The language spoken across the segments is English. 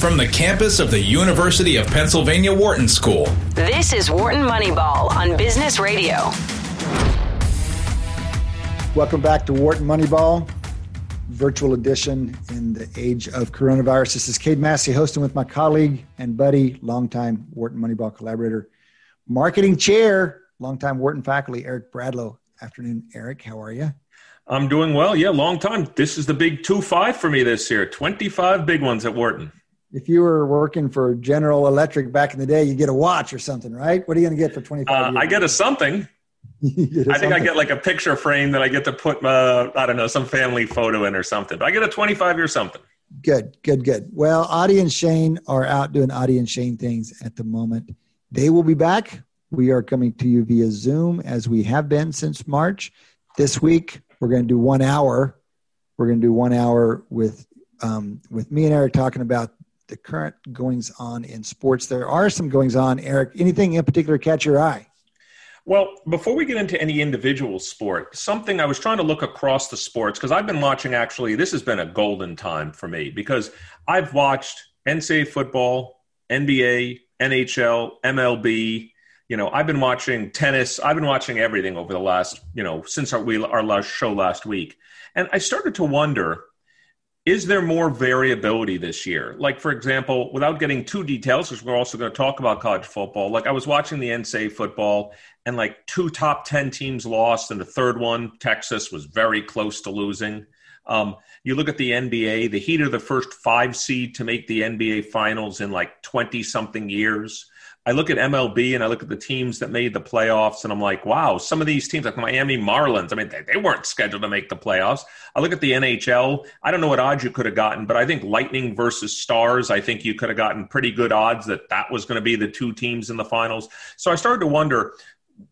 from the campus of the University of Pennsylvania Wharton School. This is Wharton Moneyball on Business Radio. Welcome back to Wharton Moneyball, virtual edition in the age of coronavirus. This is Cade Massey hosting with my colleague and buddy, longtime Wharton Moneyball collaborator, marketing chair, longtime Wharton faculty, Eric Bradlow. Afternoon, Eric. How are you? I'm doing well. Yeah, long time. This is the big 2 5 for me this year. 25 big ones at Wharton if you were working for General Electric back in the day, you get a watch or something, right? What are you going to get for 25 uh, I get a something. get a I think I get like a picture frame that I get to put, uh, I don't know, some family photo in or something. But I get a 25 year something. Good, good, good. Well, Audie and Shane are out doing Audie and Shane things at the moment. They will be back. We are coming to you via Zoom as we have been since March. This week, we're going to do one hour. We're going to do one hour with um, with me and Eric talking about the current goings on in sports. There are some goings on. Eric, anything in particular catch your eye? Well, before we get into any individual sport, something I was trying to look across the sports because I've been watching actually, this has been a golden time for me because I've watched NCAA football, NBA, NHL, MLB. You know, I've been watching tennis. I've been watching everything over the last, you know, since our, we, our last show last week. And I started to wonder is there more variability this year? Like, for example, without getting too details, because we're also going to talk about college football. Like, I was watching the NCAA football, and like two top 10 teams lost, and the third one, Texas, was very close to losing. Um, you look at the NBA, the Heat are the first five seed to make the NBA finals in like 20 something years. I look at MLB and I look at the teams that made the playoffs, and I'm like, wow, some of these teams, like Miami Marlins, I mean, they, they weren't scheduled to make the playoffs. I look at the NHL. I don't know what odds you could have gotten, but I think Lightning versus Stars, I think you could have gotten pretty good odds that that was going to be the two teams in the finals. So I started to wonder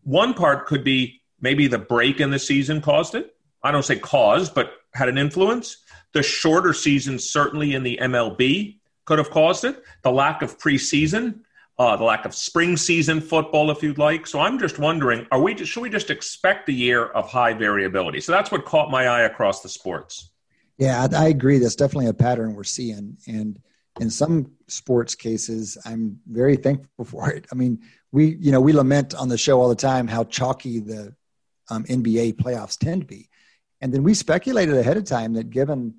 one part could be maybe the break in the season caused it. I don't say caused, but had an influence. The shorter season, certainly in the MLB, could have caused it. The lack of preseason uh, the lack of spring season football, if you'd like. So I'm just wondering, are we should we just expect a year of high variability? So that's what caught my eye across the sports. Yeah, I agree. That's definitely a pattern we're seeing, and in some sports cases, I'm very thankful for it. I mean, we you know we lament on the show all the time how chalky the um, NBA playoffs tend to be, and then we speculated ahead of time that given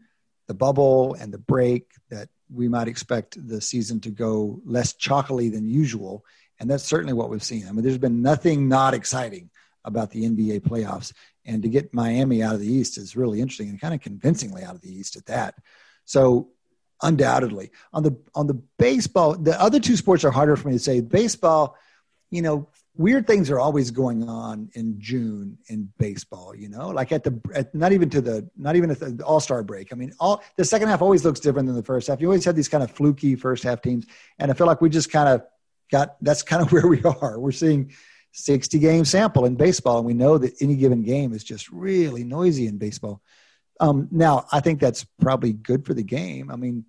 the bubble and the break that we might expect the season to go less chalkily than usual. And that's certainly what we've seen. I mean, there's been nothing not exciting about the NBA playoffs. And to get Miami out of the East is really interesting and kind of convincingly out of the East at that. So undoubtedly on the on the baseball, the other two sports are harder for me to say. Baseball, you know, weird things are always going on in June in baseball, you know, like at the, at, not even to the, not even at the all star break. I mean, all the second half always looks different than the first half. You always have these kind of fluky first half teams. And I feel like we just kind of got, that's kind of where we are. We're seeing 60 game sample in baseball. And we know that any given game is just really noisy in baseball. Um, now, I think that's probably good for the game. I mean,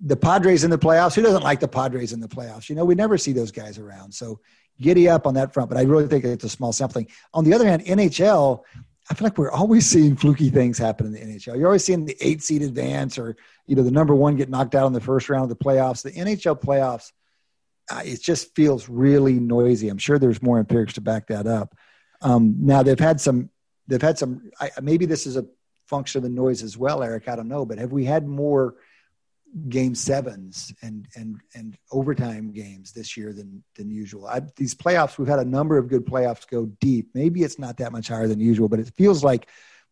the Padres in the playoffs. Who doesn't like the Padres in the playoffs? You know, we never see those guys around. So giddy up on that front, but I really think it's a small sampling. On the other hand, NHL, I feel like we're always seeing fluky things happen in the NHL. You're always seeing the eight seed advance or, you know, the number one get knocked out in the first round of the playoffs. The NHL playoffs, uh, it just feels really noisy. I'm sure there's more empirics to back that up. Um, now they've had some, they've had some, I, maybe this is a function of the noise as well, Eric. I don't know, but have we had more – game sevens and and and overtime games this year than than usual. I, these playoffs, we've had a number of good playoffs go deep. Maybe it's not that much higher than usual, but it feels like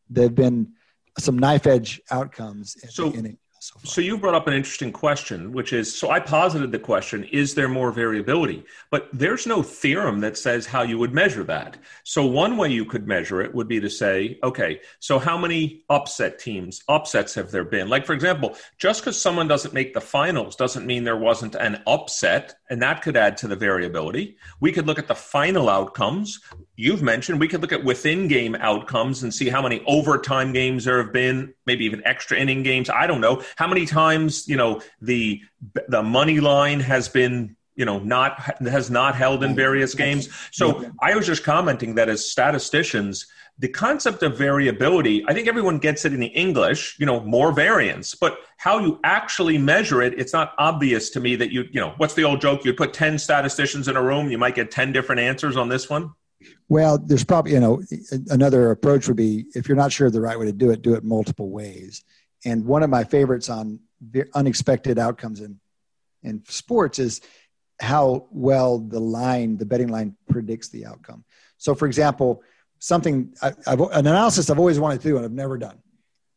there've been some knife edge outcomes in, so, in So, so, you brought up an interesting question, which is so I posited the question: Is there more variability? But there's no theorem that says how you would measure that. So one way you could measure it would be to say, okay, so how many upset teams, upsets have there been? Like for example, just because someone doesn't make the finals doesn't mean there wasn't an upset, and that could add to the variability. We could look at the final outcomes. You've mentioned we could look at within game outcomes and see how many overtime games there have been, maybe even extra inning games. I don't know how many times you know the the money line has been you know not has not held in various games. So I was just commenting that as statisticians, the concept of variability, I think everyone gets it in the English, you know, more variance, but how you actually measure it, it's not obvious to me that you, you know, what's the old joke? You put 10 statisticians in a room, you might get 10 different answers on this one. Well, there's probably, you know, another approach would be if you're not sure of the right way to do it, do it multiple ways. And one of my favorites on unexpected outcomes in, in sports is how well the line, the betting line predicts the outcome. So, for example, something I, an analysis I've always wanted to do and I've never done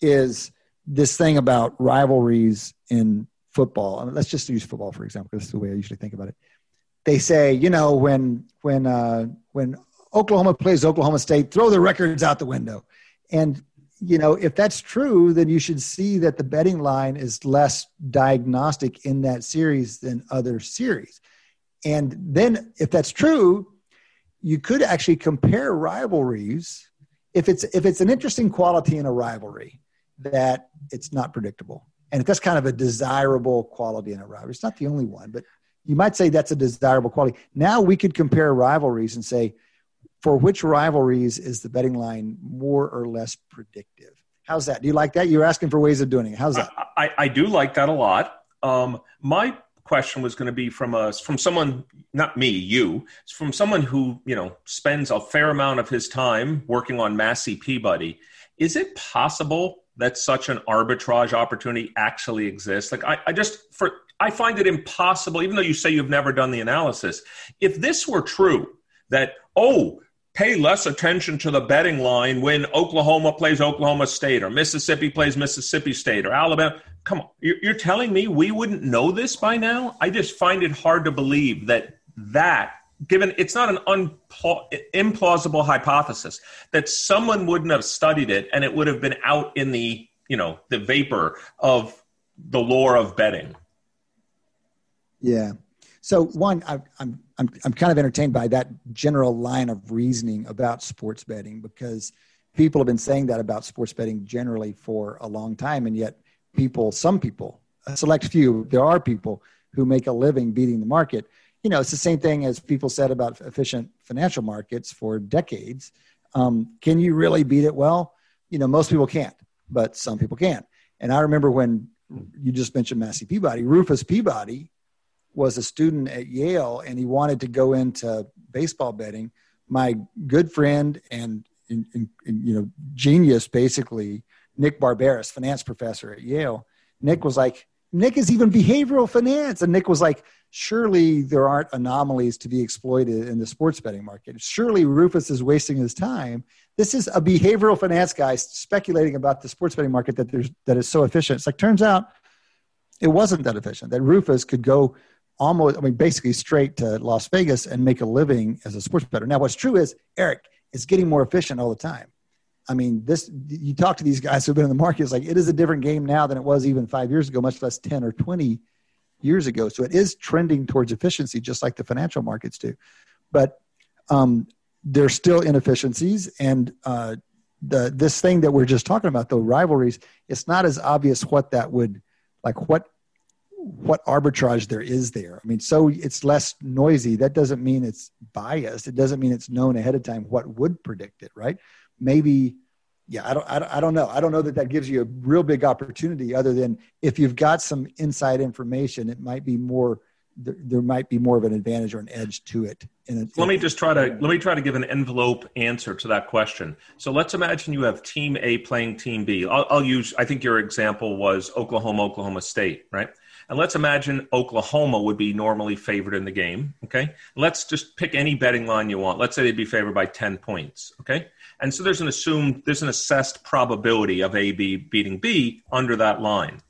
is this thing about rivalries in football. I mean, let's just use football for example. This is the way I usually think about it. They say, you know, when when uh, when Oklahoma plays Oklahoma State, throw the records out the window. And you know, if that's true, then you should see that the betting line is less diagnostic in that series than other series. And then, if that's true, you could actually compare rivalries if it's if it's an interesting quality in a rivalry that it's not predictable and if that's kind of a desirable quality in a rivalry it's not the only one but you might say that's a desirable quality now we could compare rivalries and say for which rivalries is the betting line more or less predictive? How's that? Do you like that? You're asking for ways of doing it. How's that? I, I do like that a lot. Um, my question was going to be from us from someone not me you from someone who you know spends a fair amount of his time working on massey peabody. Is it possible that such an arbitrage opportunity actually exists? Like I, I just for i find it impossible even though you say you've never done the analysis if this were true that oh pay less attention to the betting line when Oklahoma plays Oklahoma State or Mississippi plays Mississippi State or Alabama. Come on, you're telling me we wouldn't know this by now? I just find it hard to believe that that given it's not an implausible hypothesis that someone wouldn't have studied it and it would have been out in the you know the vapor of the lore of betting yeah so one I, i'm i'm i'm kind of entertained by that general line of reasoning about sports betting because people have been saying that about sports betting generally for a long time and yet people, some people, a select few, there are people who make a living beating the market. You know, it's the same thing as people said about efficient financial markets for decades. Um, can you really beat it well? You know, most people can't, but some people can. And I remember when you just mentioned Massey Peabody, Rufus Peabody was a student at Yale and he wanted to go into baseball betting. My good friend and, and, and you know, genius basically Nick Barberis, finance professor at Yale. Nick was like, Nick is even behavioral finance. And Nick was like, surely there aren't anomalies to be exploited in the sports betting market. Surely Rufus is wasting his time. This is a behavioral finance guy speculating about the sports betting market that there's that is so efficient. It's like turns out it wasn't that efficient. That Rufus could go almost, I mean, basically straight to Las Vegas and make a living as a sports bettor. Now, what's true is Eric is getting more efficient all the time. I mean, this you talk to these guys who've been in the market, it's like it is a different game now than it was even five years ago, much less 10 or 20 years ago. So it is trending towards efficiency, just like the financial markets do. But um, there's still inefficiencies. And uh, the this thing that we're just talking about, the rivalries, it's not as obvious what that would like what what arbitrage there is there. I mean, so it's less noisy. That doesn't mean it's biased. It doesn't mean it's known ahead of time what would predict it, right? maybe yeah I don't, I don't i don't know i don't know that that gives you a real big opportunity other than if you've got some inside information it might be more there, there might be more of an advantage or an edge to it let me just try to let me try to give an envelope answer to that question so let's imagine you have team a playing team b I'll, I'll use i think your example was oklahoma oklahoma state right and let's imagine Oklahoma would be normally favored in the game. Okay. Let's just pick any betting line you want. Let's say they'd be favored by 10 points. Okay. And so there's an assumed, there's an assessed probability of A, B beating B under that line.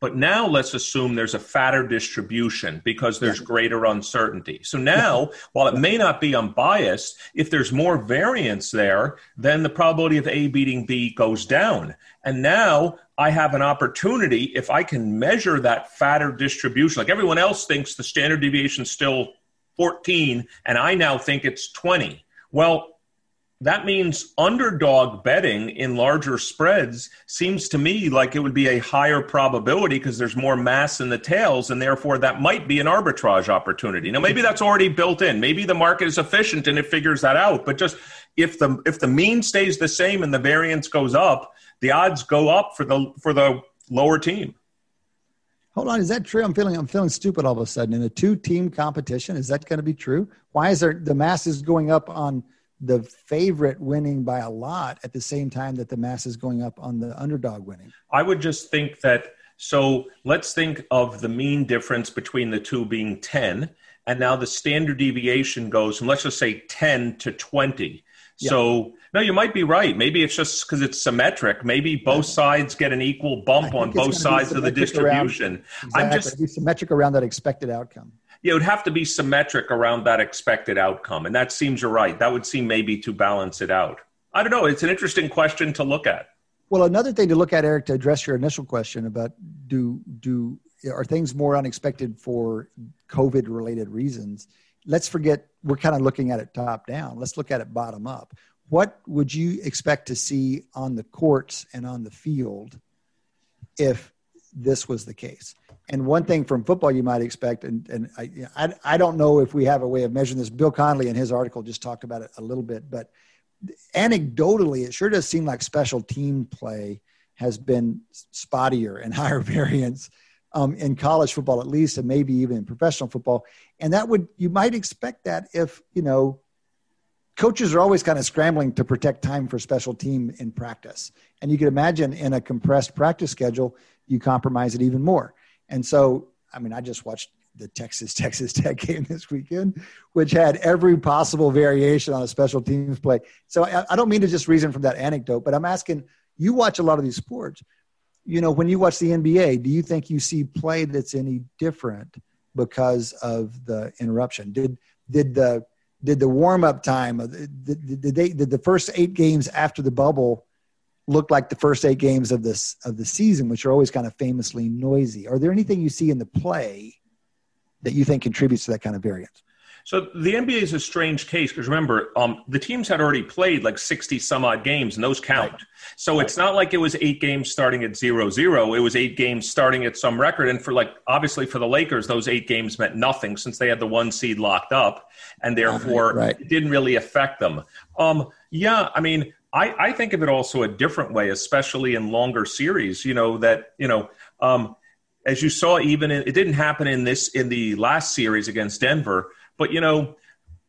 But now let's assume there's a fatter distribution because there's greater uncertainty. So now, while it may not be unbiased, if there's more variance there, then the probability of A beating B goes down. And now I have an opportunity if I can measure that fatter distribution. Like everyone else thinks the standard deviation is still 14, and I now think it's 20. Well, that means underdog betting in larger spreads seems to me like it would be a higher probability because there's more mass in the tails and therefore that might be an arbitrage opportunity. Now maybe that's already built in. Maybe the market is efficient and it figures that out but just if the if the mean stays the same and the variance goes up the odds go up for the for the lower team. Hold on. Is that true? I'm feeling i'm feeling stupid all of a sudden. In a two team competition is that going to be true? Why is there the mass is going up on the favorite winning by a lot at the same time that the mass is going up on the underdog winning. I would just think that so let's think of the mean difference between the two being 10 and now the standard deviation goes from let's just say 10 to 20. Yeah. So no, you might be right. Maybe it's just because it's symmetric. Maybe both sides get an equal bump on both sides of the distribution. Around, exactly. I'm just be symmetric around that expected outcome it would have to be symmetric around that expected outcome. And that seems you're right. That would seem maybe to balance it out. I don't know. It's an interesting question to look at. Well, another thing to look at, Eric, to address your initial question about do do are things more unexpected for COVID related reasons? Let's forget we're kind of looking at it top down. Let's look at it bottom up. What would you expect to see on the courts and on the field if this was the case? And one thing from football you might expect, and, and I, I, I, don't know if we have a way of measuring this. Bill Connelly in his article just talked about it a little bit, but anecdotally, it sure does seem like special team play has been spottier and higher variance um, in college football, at least, and maybe even in professional football. And that would, you might expect that if, you know, coaches are always kind of scrambling to protect time for special team in practice. And you could imagine in a compressed practice schedule, you compromise it even more. And so, I mean, I just watched the Texas Texas Tech game this weekend, which had every possible variation on a special teams play. So I, I, don't mean to just reason from that anecdote, but I'm asking you watch a lot of these sports. You know, when you watch the NBA, do you think you see play that's any different because of the interruption? Did did the did the warm up time uh, did, did, they did the first eight games after the bubble look like the first eight games of this of the season, which are always kind of famously noisy. Are there anything you see in the play that you think contributes to that kind of variance? So the NBA is a strange case because remember, um, the teams had already played like 60 some odd games, and those count. Right. So right. it's not like it was eight games starting at zero zero. It was eight games starting at some record. And for like, obviously for the Lakers, those eight games meant nothing since they had the one seed locked up, and therefore right. it didn't really affect them. Um, yeah, I mean, I, I think of it also a different way, especially in longer series. You know that you know, um, as you saw, even in, it didn't happen in this in the last series against Denver, but you know,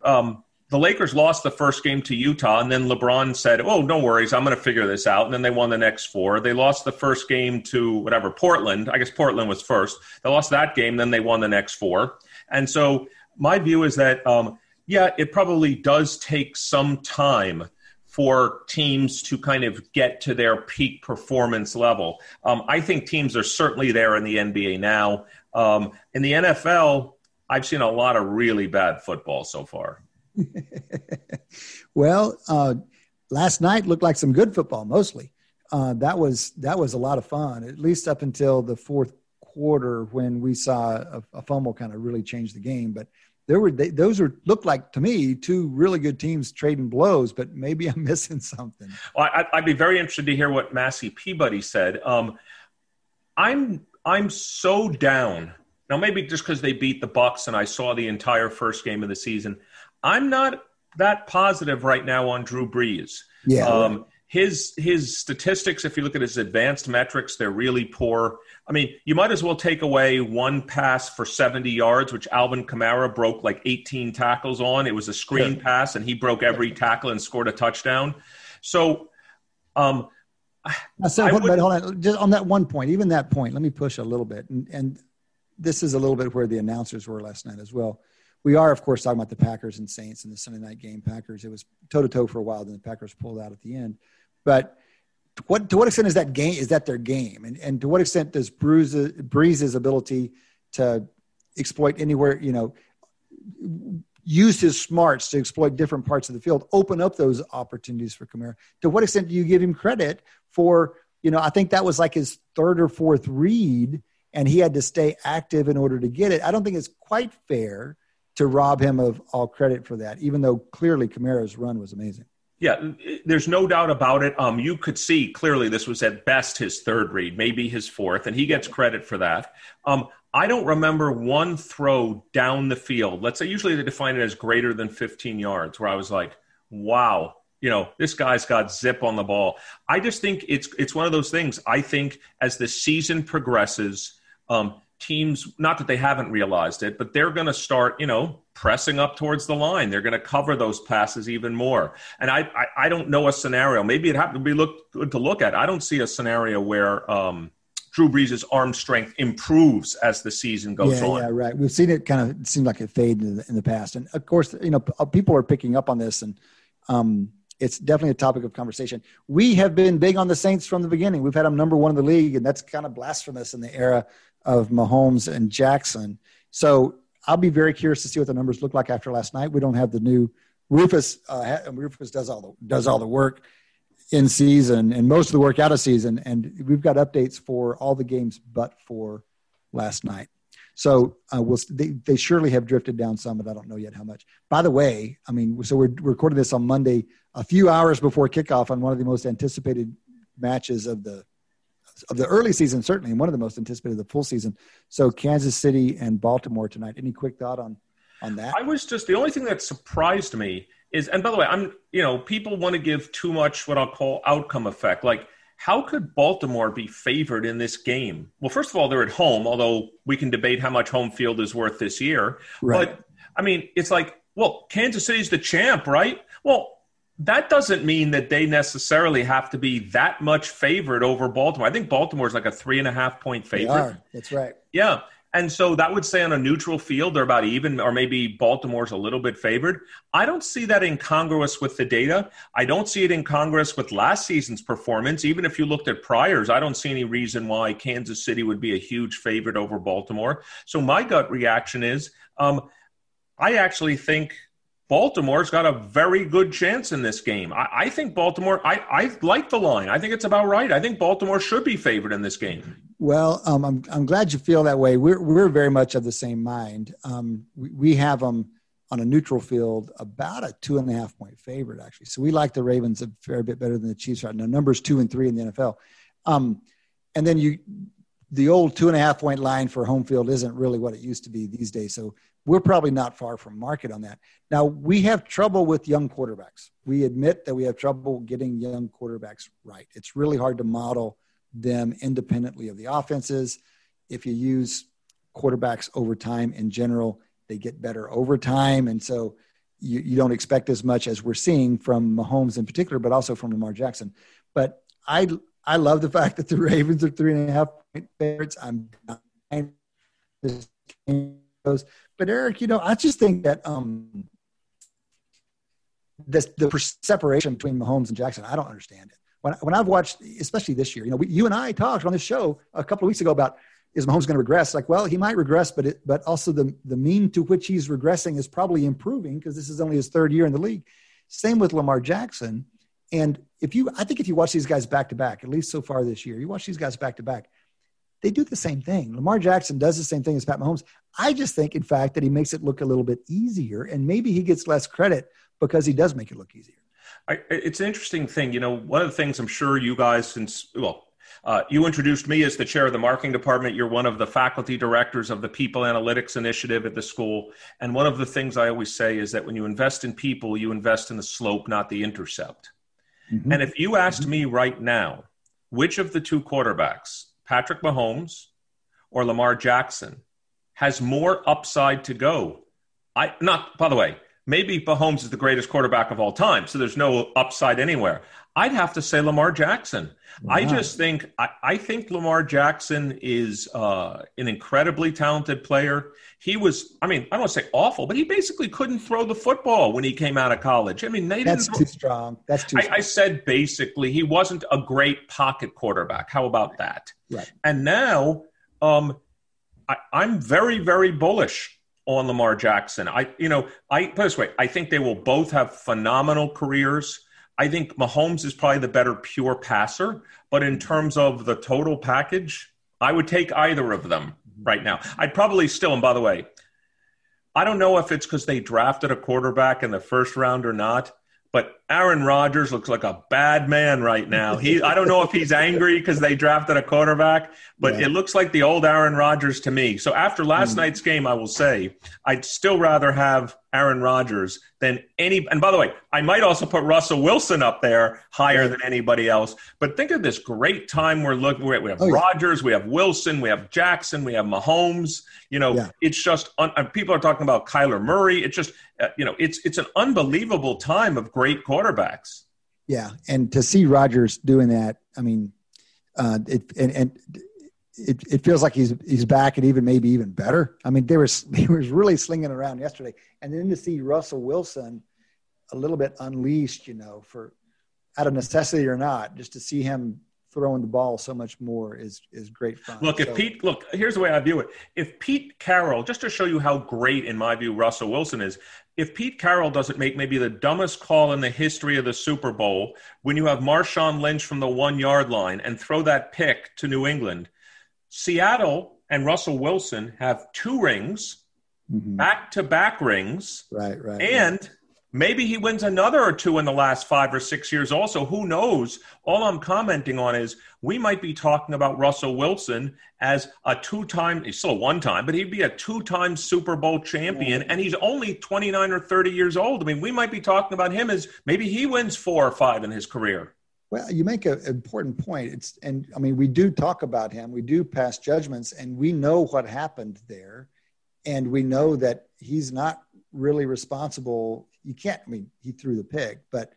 um, the Lakers lost the first game to Utah, and then LeBron said, "Oh, no worries, I'm going to figure this out." And then they won the next four. They lost the first game to whatever Portland. I guess Portland was first. They lost that game, then they won the next four. And so my view is that, um, yeah, it probably does take some time for teams to kind of get to their peak performance level. Um, I think teams are certainly there in the NBA now. Um, in the NFL, I've seen a lot of really bad football so far. well, uh, last night looked like some good football mostly. Uh, that was that was a lot of fun, at least up until the fourth quarter when we saw a, a fumble kind of really change the game. But there were they, those are looked like to me two really good teams trading blows, but maybe I'm missing something. Well, I, would be very interested to hear what Massey Peabody said. Um, I'm I'm so down now. Maybe just because they beat the Bucks and I saw the entire first game of the season. I'm not that positive right now on Drew Brees. Yeah. Um, his his statistics, if you look at his advanced metrics, they're really poor. I mean, you might as well take away one pass for 70 yards, which Alvin Kamara broke like 18 tackles on. It was a screen yeah. pass, and he broke every tackle and scored a touchdown. So, um, so hold, would, hold on, just on that one point, even that point, let me push a little bit, and, and this is a little bit where the announcers were last night as well. We are, of course, talking about the Packers and Saints and the Sunday night game. Packers, it was toe to toe for a while, then the Packers pulled out at the end. But to what to what extent is that game is that their game, and and to what extent does Bruce, Brees's ability to exploit anywhere you know use his smarts to exploit different parts of the field open up those opportunities for Kamara? To what extent do you give him credit for you know I think that was like his third or fourth read, and he had to stay active in order to get it. I don't think it's quite fair to rob him of all credit for that, even though clearly Kamara's run was amazing. Yeah, there's no doubt about it. Um, you could see clearly this was at best his third read, maybe his fourth, and he gets credit for that. Um, I don't remember one throw down the field. Let's say usually they define it as greater than 15 yards, where I was like, "Wow, you know, this guy's got zip on the ball." I just think it's it's one of those things. I think as the season progresses, um, teams not that they haven't realized it, but they're going to start, you know, pressing up towards the line. They're going to cover those passes even more. And I, I, I don't know a scenario. Maybe it happened to be look, good to look at. I don't see a scenario where um, Drew Brees' arm strength improves as the season goes yeah, on. Yeah, right. We've seen it kind of seem like it fade in the, in the past. And of course, you know, uh, people are picking up on this and, um, it's definitely a topic of conversation. We have been big on the Saints from the beginning. We've had them number one in the league, and that's kind of blasphemous in the era of Mahomes and Jackson. So I'll be very curious to see what the numbers look like after last night. We don't have the new Rufus. Uh, Rufus does all the does all the work in season and most of the work out of season, and we've got updates for all the games but for last night. So uh, we'll, they, they surely have drifted down some, but I don't know yet how much. By the way, I mean, so we're recording this on Monday, a few hours before kickoff on one of the most anticipated matches of the of the early season, certainly, and one of the most anticipated of the full season. So Kansas City and Baltimore tonight. Any quick thought on on that? I was just the only thing that surprised me is, and by the way, I'm you know people want to give too much what I'll call outcome effect. Like, how could Baltimore be favored in this game? Well, first of all, they're at home, although we can debate how much home field is worth this year. Right. But I mean, it's like, well, Kansas City's the champ, right? Well, that doesn't mean that they necessarily have to be that much favored over Baltimore. I think Baltimore is like a three and a half point favorite. That's right. Yeah. And so that would say on a neutral field, they're about even, or maybe Baltimore's a little bit favored. I don't see that incongruous with the data. I don't see it incongruous with last season's performance. Even if you looked at priors, I don't see any reason why Kansas City would be a huge favorite over Baltimore. So my gut reaction is um, I actually think Baltimore's got a very good chance in this game. I, I think Baltimore, I, I like the line. I think it's about right. I think Baltimore should be favored in this game. Well, um, I'm, I'm glad you feel that way. We're, we're very much of the same mind. Um, we, we have them on a neutral field about a two and a half point favorite, actually. So we like the Ravens a fair bit better than the Chiefs right now. Numbers two and three in the NFL. Um, and then you, the old two and a half point line for home field isn't really what it used to be these days. So we're probably not far from market on that. Now, we have trouble with young quarterbacks. We admit that we have trouble getting young quarterbacks right. It's really hard to model them independently of the offenses. If you use quarterbacks over time in general, they get better over time. And so you, you don't expect as much as we're seeing from Mahomes in particular, but also from Lamar Jackson. But I, I love the fact that the Ravens are three and a half point favorites. I'm goes but Eric, you know, I just think that um, this, the separation between Mahomes and Jackson, I don't understand it. When, when I've watched, especially this year, you know, we, you and I talked on this show a couple of weeks ago about is Mahomes going to regress? Like, well, he might regress, but it, but also the the mean to which he's regressing is probably improving because this is only his third year in the league. Same with Lamar Jackson. And if you, I think if you watch these guys back to back, at least so far this year, you watch these guys back to back, they do the same thing. Lamar Jackson does the same thing as Pat Mahomes. I just think, in fact, that he makes it look a little bit easier, and maybe he gets less credit because he does make it look easier. I, it's an interesting thing. You know, one of the things I'm sure you guys, since well, uh, you introduced me as the chair of the marketing department. You're one of the faculty directors of the People Analytics Initiative at the school. And one of the things I always say is that when you invest in people, you invest in the slope, not the intercept. Mm-hmm. And if you asked mm-hmm. me right now, which of the two quarterbacks Patrick Mahomes or Lamar Jackson has more upside to go. I not by the way, maybe Mahomes is the greatest quarterback of all time, so there's no upside anywhere. I'd have to say Lamar Jackson. Wow. I just think I, I, think Lamar Jackson is uh, an incredibly talented player. He was, I mean, I don't want to say awful, but he basically couldn't throw the football when he came out of college. I mean, they That's didn't. too strong. That's too. I, I, said basically he wasn't a great pocket quarterback. How about that? Right. And now, um, I, I'm very, very bullish on Lamar Jackson. I, you know, I put this way, I think they will both have phenomenal careers. I think Mahomes is probably the better pure passer, but in terms of the total package, I would take either of them mm-hmm. right now. I'd probably still, and by the way, I don't know if it's because they drafted a quarterback in the first round or not, but Aaron Rodgers looks like a bad man right now. He, I don't know if he's angry because they drafted a quarterback, but yeah. it looks like the old Aaron Rodgers to me. So after last mm. night's game, I will say I'd still rather have Aaron Rodgers than any. And by the way, I might also put Russell Wilson up there higher than anybody else. But think of this great time we're looking. We have oh, Rodgers, yeah. we have Wilson, we have Jackson, we have Mahomes. You know, yeah. it's just un- people are talking about Kyler Murray. It's just uh, you know, it's it's an unbelievable time of great quarterbacks. Yeah, and to see Rodgers doing that, I mean, uh, it and, and it, it feels like he's he's back and even maybe even better. I mean, they were he was really slinging around yesterday, and then to see Russell Wilson a little bit unleashed, you know, for out of necessity or not, just to see him throwing the ball so much more is is great fun. Look, if so, Pete, look, here's the way I view it. If Pete Carroll, just to show you how great in my view Russell Wilson is, if Pete Carroll doesn't make maybe the dumbest call in the history of the Super Bowl when you have Marshawn Lynch from the one yard line and throw that pick to New England Seattle and Russell Wilson have two rings, back to back rings. Right, right. And right. Maybe he wins another or two in the last five or six years also. Who knows? All I'm commenting on is we might be talking about Russell Wilson as a two time, he's still a one time, but he'd be a two time Super Bowl champion. And he's only 29 or 30 years old. I mean, we might be talking about him as maybe he wins four or five in his career. Well, you make an important point. It's and I mean we do talk about him. We do pass judgments, and we know what happened there, and we know that he's not really responsible. You can't. I mean, he threw the pig, but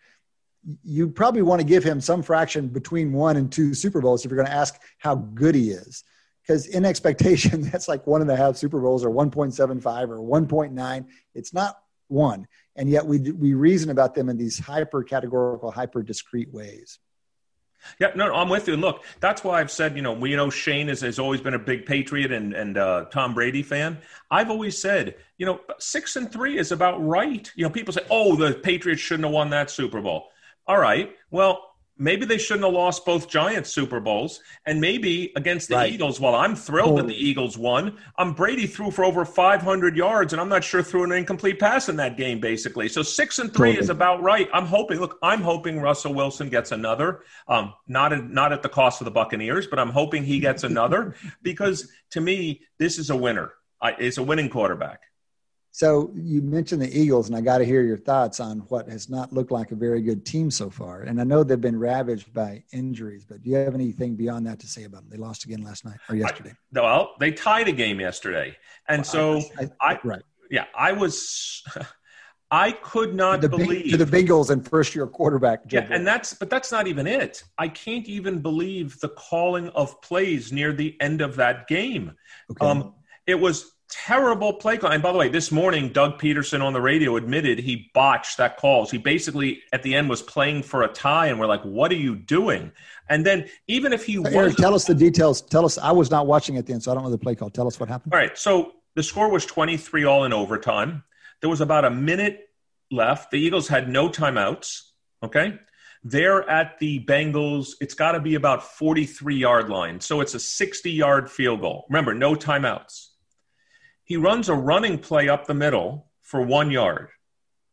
you probably want to give him some fraction between one and two Super Bowls if you're going to ask how good he is. Because in expectation, that's like one and a half Super Bowls or 1.75 or 1.9. It's not one and yet we we reason about them in these hyper categorical, hyper discrete ways. Yeah, no, I'm with you. And Look, that's why I've said, you know, we know Shane has, always been a big Patriot and and uh, Tom Brady fan. I've always said, you know, six and three is about right. You know, people say, oh, the Patriots shouldn't have won that Super Bowl. All right, well, maybe they shouldn't have lost both Giants Super Bowls. And maybe against the right. Eagles, while I'm thrilled totally. that the Eagles won, um, Brady threw for over 500 yards, and I'm not sure threw an incomplete pass in that game, basically. So six and three totally. is about right. I'm hoping, look, I'm hoping Russell Wilson gets another, um, not, in, not at the cost of the Buccaneers, but I'm hoping he gets another because to me, this is a winner. I, it's a winning quarterback. So you mentioned the Eagles, and I got to hear your thoughts on what has not looked like a very good team so far. And I know they've been ravaged by injuries, but do you have anything beyond that to say about them? They lost again last night or yesterday. I, well, they tied a game yesterday, and well, so I, I, right, yeah, I was. I could not the, believe to the Bengals and first year quarterback. Joe yeah, and that's but that's not even it. I can't even believe the calling of plays near the end of that game. Okay. Um, it was terrible play call. And by the way, this morning, Doug Pederson on the radio admitted he botched that calls. He basically at the end was playing for a tie, and we're like, "What are you doing?" And then even if he Eric, tell us the details. Tell us. I was not watching at the end, so I don't know the play call. Tell us what happened. All right. So the score was twenty three all in overtime. There was about a minute left. The Eagles had no timeouts. Okay. They're at the Bengals. It's got to be about 43 yard line. So it's a 60 yard field goal. Remember, no timeouts. He runs a running play up the middle for one yard.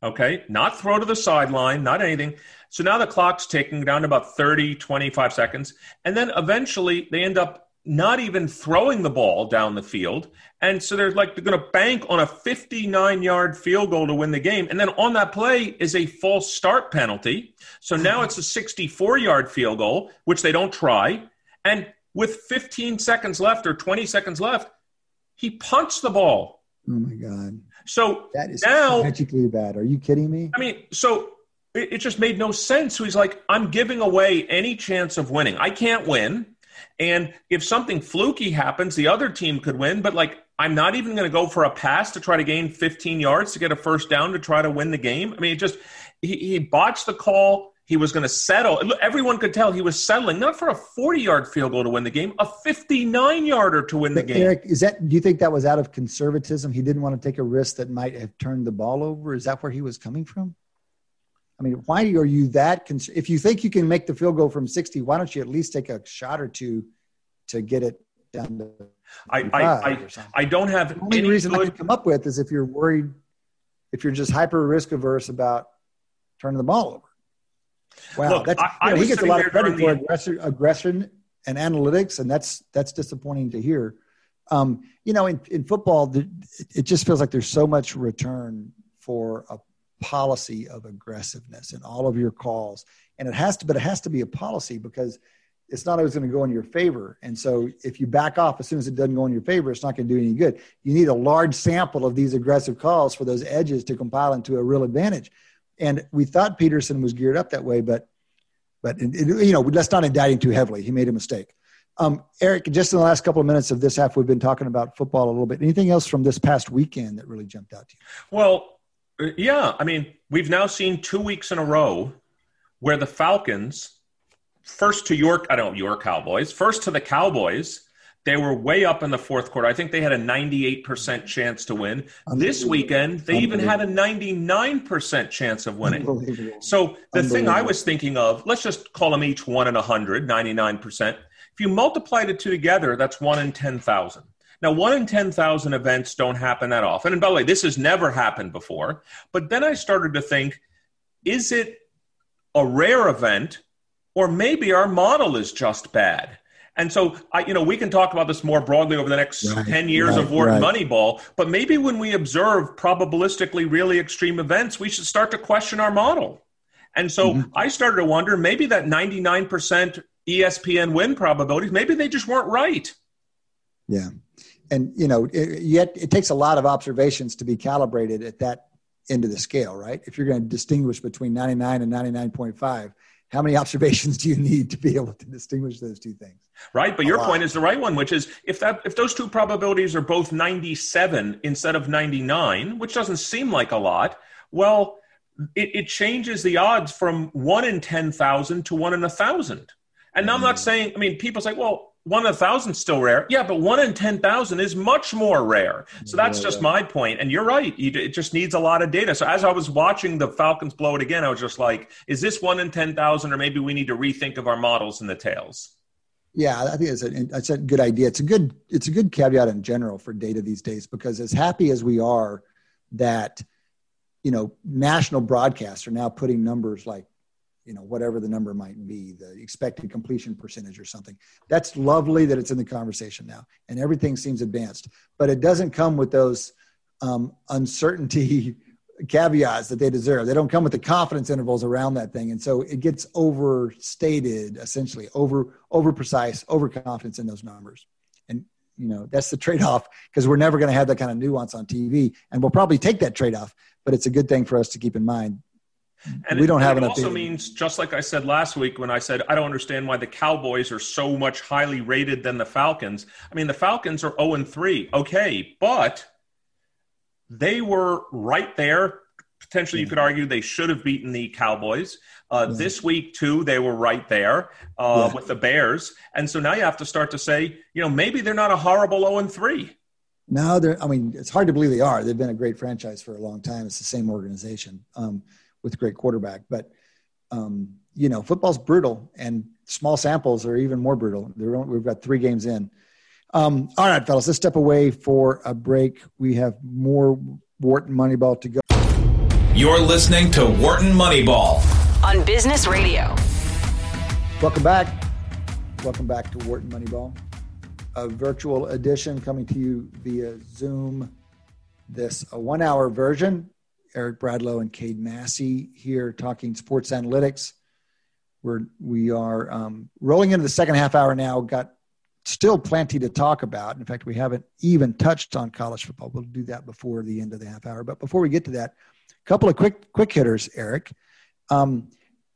Okay, not throw to the sideline, not anything. So now the clock's ticking down to about 30, 25 seconds. And then eventually they end up not even throwing the ball down the field. And so they're like, they're going to bank on a 59 yard field goal to win the game. And then on that play is a false start penalty. So now it's a 64 yard field goal, which they don't try. And with 15 seconds left or 20 seconds left, he punched the ball. Oh my god! So that is now tragically bad. Are you kidding me? I mean, so it, it just made no sense. So he's like, I'm giving away any chance of winning. I can't win. And if something fluky happens, the other team could win. But like, I'm not even going to go for a pass to try to gain 15 yards to get a first down to try to win the game. I mean, it just he, he botched the call. He was going to settle. Everyone could tell he was settling not for a 40 yard field goal to win the game, a 59 yarder to win the game. Eric, is that? Do you think that was out of conservatism? He didn't want to take a risk that might have turned the ball over. Is that where he was coming from? I mean, why are you that? Cons- if you think you can make the field goal from 60, why don't you at least take a shot or two to get it down to? I I, I, I, don't have the only reason good... I can come up with is if you're worried, if you're just hyper risk averse about turning the ball over. Wow, Look, that's, I, know, he gets a lot of credit for aggression, aggression and analytics, and that's that's disappointing to hear. Um, you know, in, in football, the, it, it just feels like there's so much return for a policy of aggressiveness in all of your calls, and it has to, but it has to be a policy because it's not always going to go in your favor. And so, if you back off as soon as it doesn't go in your favor, it's not going to do any good. You need a large sample of these aggressive calls for those edges to compile into a real advantage. And we thought Pederson was geared up that way, but but it, you know, let's not indict him too heavily. He made a mistake. Um, Eric, just in the last couple of minutes of this half, we've been talking about football a little bit. Anything else from this past weekend that really jumped out to you? Well, uh, yeah. I mean, we've now seen two weeks in a row where the Falcons, first to York, I don't know, your Cowboys, first to the Cowboys, they were way up in the fourth quarter. I think they had a 98% chance to win. This weekend, they even had a 99% chance of winning. So the thing I was thinking of, let's just call them each one in 100, 99%. If you multiply the two together, that's one in 10,000. Now, one in 10,000 events don't happen that often. And by the way, this has never happened before. But then I started to think is it a rare event or maybe our model is just bad? And so, I, you know, we can talk about this more broadly over the next Right, 10 years right, of Wharton right. Moneyball. But maybe when we observe probabilistically really extreme events, we should start to question our model. And so Mm-hmm. I started to wonder maybe that 99% ESPN win probabilities, maybe they just weren't right. Yeah, and you know, it, yet it takes a lot of observations to be calibrated at that end of the scale, right? If you're going to distinguish between 99 and 99.5, how many observations do you need to be able to distinguish those two things? Right, but your lot. point is the right one, which is if that if those two probabilities are both 97 instead of 99, which doesn't seem like a lot, well, it, it changes the odds from one in 10,000 to one in a thousand. And I'm not mm. saying, I mean, people say, well, one in a thousand still rare. Yeah, but one in 10,000 is much more rare. So that's just my point. And you're right. It just needs a lot of data. So as I was watching the Falcons blow it again, I was just like, is this one in 10,000 or maybe we need to rethink of our models and the tails? Yeah, I think it's a, it's a good idea. It's a good it's a good caveat in general for data these days because as happy as we are that you know national broadcasts are now putting numbers like you know whatever the number might be the expected completion percentage or something. That's lovely that it's in the conversation now and everything seems advanced. But it doesn't come with those um, uncertainty caveats that they deserve. They don't come with the confidence intervals around that thing. And so it gets overstated essentially over over precise overconfidence in those numbers. And you know that's the trade-off because we're never going to have that kind of nuance on tv and we'll probably take that trade-off but it's a good thing for us to keep in mind And we don't it, have it enough also means, just like I said last week when I said I don't understand why the Cowboys are so much highly rated than the Falcons. I mean, the Falcons are 0 and 3. Okay, but they were right there. Potentially, you could argue they should have beaten the Cowboys. Uh, Yeah. This week, too, they were right there uh, Yeah. with the Bears. And so now you have to start to say, you know, maybe they're not a horrible 0 and 3. No, they're. I mean, it's hard to believe they are. They've been a great franchise for a long time. It's the same organization um, with great quarterback. But um, you know, football's brutal, and small samples are even more brutal. They're only, we've got three games in. Um, all right, fellas, let's step away for a break. We have more Wharton Moneyball to go. You're listening to Wharton Moneyball. on Business Radio. Welcome back. Welcome back to Wharton Moneyball, a virtual edition coming to you via Zoom. This a one-hour version. Eric Bradlow and Cade Massey here talking sports analytics. We're we are um, rolling into the second half hour now. Got still plenty to talk about. In fact, we haven't even touched on college football. We'll do that before the end of the half hour. But before we get to that, a couple of quick quick hitters, Eric. Um,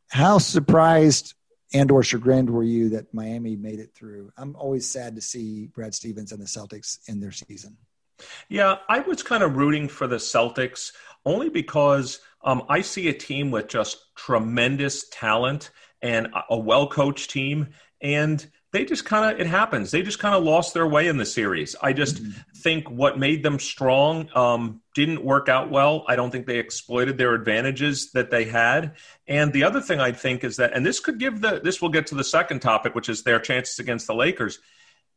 how surprised and or chagrined were you that Miami made it through? I'm always sad to see Brad Stevens and the Celtics in their season. Yeah, I was kind of rooting for the Celtics only because um, I see a team with just tremendous talent and a well coached team. And they just kind of, it happens. They just kind of lost their way in the series. I just think what made them strong um, didn't work out well. I don't think they exploited their advantages that they had. And the other thing I think is that, and this could give the, this will get to the second topic, which is their chances against the Lakers.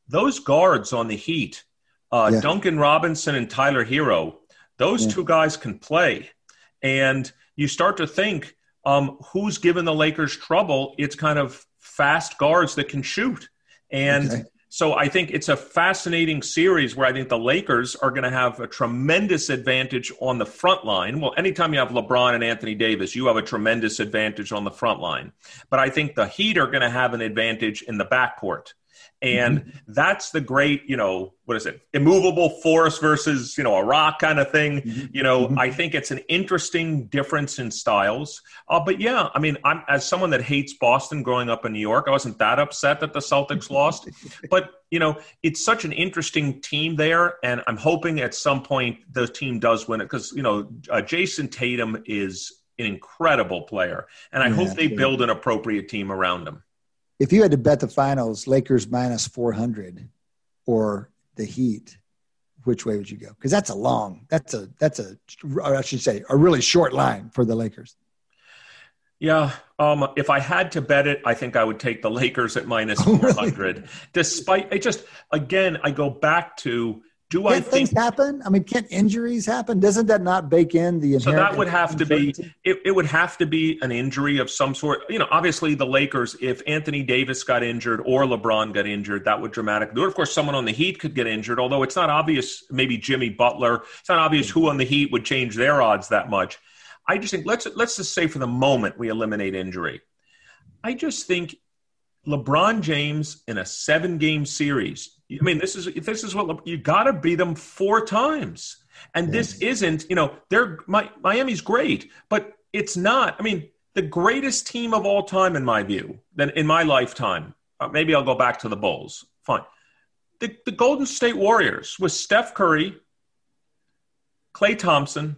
Those guards on the Heat, uh, Yeah. Duncan Robinson and Tyler Herro, those Yeah. two guys can play. And you start to think um, who's given the Lakers trouble? It's kind of fast guards that can shoot. And okay. so I think it's a fascinating series where I think the Lakers are going to have a tremendous advantage on the front line. Well, anytime you have LeBron and Anthony Davis, you have a tremendous advantage on the front line. But I think the Heat are going to have an advantage in the backcourt. And that's the great, you know, what is it? Immovable force versus, you know, a rock kind of thing. Mm-hmm. You know, mm-hmm. I think it's an interesting difference in styles. Uh, but yeah, I mean, I'm as someone that hates Boston growing up in New York, I wasn't that upset that the Celtics lost. But, you know, it's such an interesting team there. And I'm hoping at some point the team does win it because, you know, uh, Jayson Tatum is an incredible player. And I yeah, hope they build an appropriate team around him if you had to bet the finals, Lakers minus 400 or the Heat, which way would you go? Because that's a long, that's a, that's a, I should say, a really short line for the Lakers. Yeah. Um, if I had to bet it, I think I would take the Lakers at minus 400. really? Despite, it just, again, I go back to do can I think, things happen? I mean, can't injuries happen? Doesn't that not bake in the so that would have to be it, it would have to be an injury of some sort. You know, obviously the Lakers, if Anthony Davis got injured or LeBron got injured, that would dramatically. Or of course, someone on the Heat could get injured. Although it's not obvious, maybe Jimmy Butler. It's not obvious who on the Heat would change their odds that much. I just think let's let's just say for the moment we eliminate injury. I just think LeBron James in a seven game series I mean, this is this is what you got to beat them four times, and this isn't. You know, they're my, Miami's great, but it's not. I mean, the greatest team of all time, in my view, then in my lifetime. Uh, maybe I'll go back to the Bulls. Fine. The, the Golden State Warriors with Steph Curry, Klay Thompson,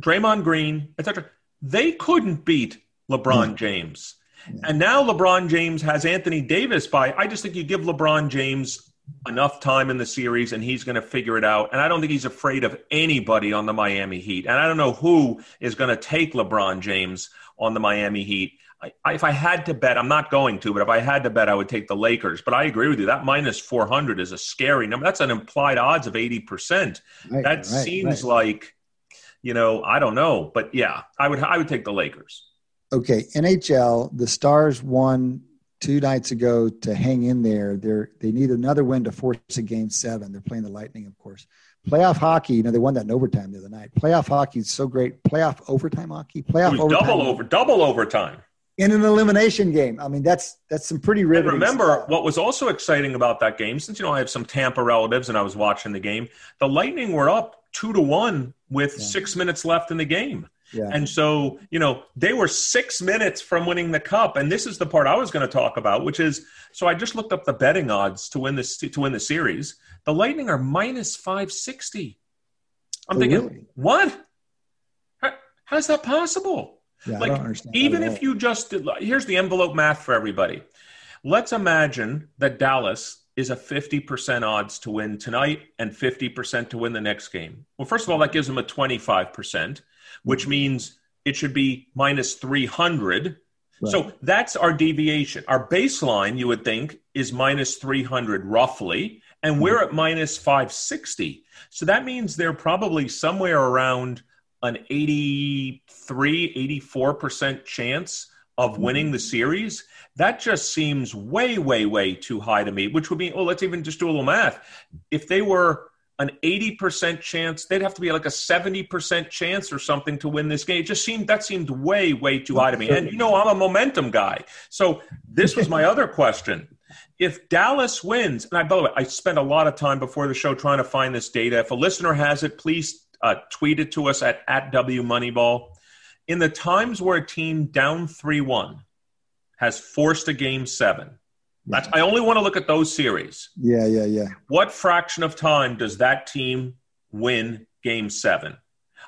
Draymond Green, etc. They couldn't beat LeBron mm. James. And now LeBron James has Anthony Davis by. I just think you give LeBron James enough time in the series and he's going to figure it out. And I don't think he's afraid of anybody on the Miami Heat. And I don't know who is going to take LeBron James on the Miami Heat. I, I, if I had to bet, I'm not going to, but if I had to bet, I would take the Lakers. But I agree with you. That minus 400 is a scary number. That's an implied odds of 80%. Right, that right, seems right. like, you know, I don't know. But yeah, I would, I would take the Lakers. Okay. NHL, the Stars won two nights ago to hang in there. They're they need another win to force a game seven. They're playing the Lightning, of course. Playoff hockey, you know, they won that in overtime the other night. Playoff hockey is so great. Playoff overtime hockey, playoff overtime. double over, double overtime in an elimination game. I mean, that's that's some pretty riveting. And remember, stuff. what was also exciting about that game, since you know I have some Tampa relatives and I was watching the game, the Lightning were up two to one with yeah. six minutes left in the game. Yeah. And so, you know, they were six minutes from winning the cup. And this is the part I was going to talk about, which is so I just looked up the betting odds to win this to win the series. The Lightning are minus five sixty. I'm oh, thinking, really? what? How, how's that possible? Yeah, like, even if you just did, here's the envelope math for everybody. Let's imagine that Dallas is a 50% odds to win tonight and 50% to win the next game. Well, first of all, that gives them a 25% which means it should be minus 300. Right. So that's our deviation. Our baseline, you would think, is minus 300 roughly, and we're hmm. at minus 560. So that means they're probably somewhere around an 83, 84% chance of hmm. winning the series. That just seems way, way, way too high to me, which would mean, well, let's even just do a little math. If they were an 80% chance. They'd have to be like a 70% chance or something to win this game. It just seemed that seemed way, way too high to me. And you know, I'm a momentum guy. So this was my other question. If Dallas wins, and I, by the way, I spent a lot of time before the show trying to find this data. If a listener has it, please uh, tweet it to us at, at W Moneyball. In the times where a team down 3 1 has forced a game seven, that's, I only want to look at those series. Yeah, yeah, yeah. What fraction of time does that team win game seven?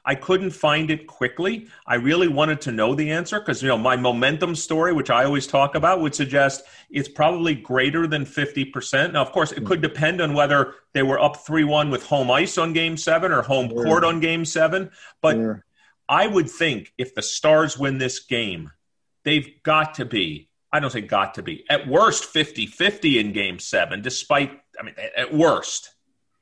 I couldn't find it quickly. I really wanted to know the answer because you know my momentum story, which I always talk about, would suggest it's probably greater than fifty percent. Now, of course, it could depend on whether they were up three-one with home ice on Game Seven or home sure. court on Game Seven. But sure. I would think if the Stars win this game, they've got to be I don't say got to be at worst 50 50 in game seven, despite, I mean, at worst.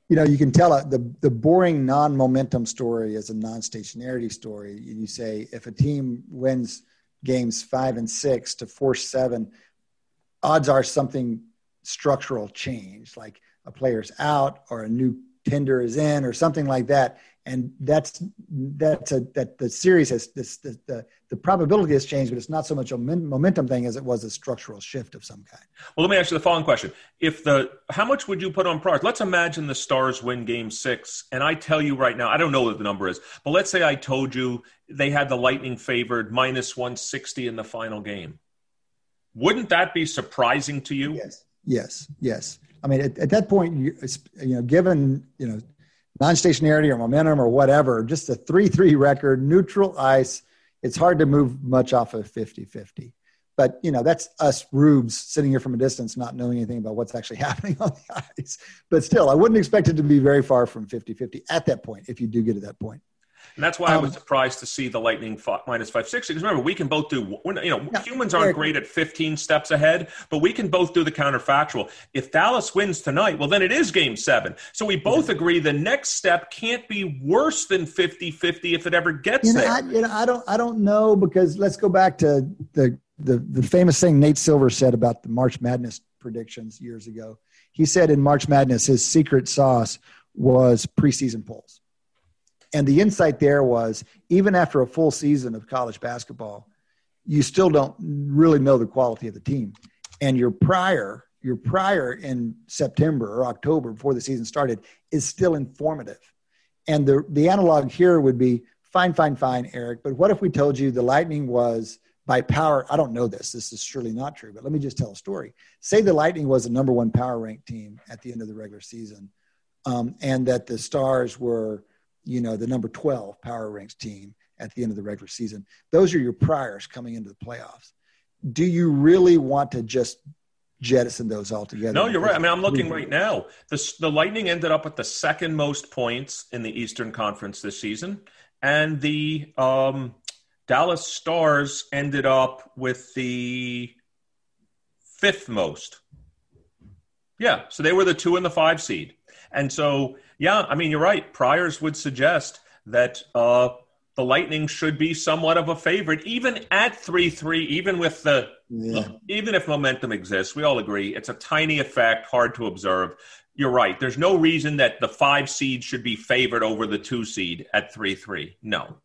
You know, you can tell uh, the, the boring non momentum story is a non stationarity story. You say if a team wins games five and six to force seven, odds are something structural change, like a player's out or a new tender is in or something like that and that's that's a that the series has this the, the, the probability has changed but it's not so much a momentum thing as it was a structural shift of some kind. Well let me ask you the following question. If the how much would you put on price let's imagine the stars win game six and i tell you right now i don't know what the number is but let's say i told you they had the lightning favored minus 160 in the final game. Wouldn't that be surprising to you? Yes. Yes. Yes. I mean at, at that point you, you know given you know non-stationarity or momentum or whatever, just a 3-3 record, neutral ice, it's hard to move much off of 50-50. But, you know, that's us rubes sitting here from a distance not knowing anything about what's actually happening on the ice. But still, I wouldn't expect it to be very far from 50-50 at that point if you do get to that point. And that's why um, I was um, surprised to see the Lightning minus 560. Because remember, we can both do, you know, yeah, humans aren't great at 15 steps ahead, but we can both do the counterfactual. If Dallas wins tonight, well, then it is game seven. So we both agree the next step can't be worse than 50 50 if it ever gets you know, there. I, you know, I don't, I don't know because let's go back to the, the, the famous thing Nate Silver said about the March Madness predictions years ago. He said in March Madness, his secret sauce was preseason polls and the insight there was even after a full season of college basketball, you still don't really know the quality of the team. And your prior, your prior in September or October before the season started is still informative. And the, the analog here would be fine, fine, fine, Eric. But what if we told you the Lightning was by power? I don't know this. This is surely not true, but let me just tell a story. Say the Lightning was the number one power ranked team at the end of the regular season, um, and that the Stars were you know, the number 12 power ranks team at the end of the regular season. Those are your priors coming into the playoffs. Do you really want to just jettison those altogether? No, you're right. I mean, I'm looking right now. The, the Lightning ended up with the second most points in the Eastern Conference this season, and the um, Dallas Stars ended up with the fifth most. Yeah, so they were the two and the five seed. And so yeah, I mean, you're right. Priors would suggest that uh, the Lightning should be somewhat of a favorite, even at three three, even with the yeah. even if momentum exists. We all agree it's a tiny effect, hard to observe. You're right. There's no reason that the five seed should be favored over the two seed at three three. No.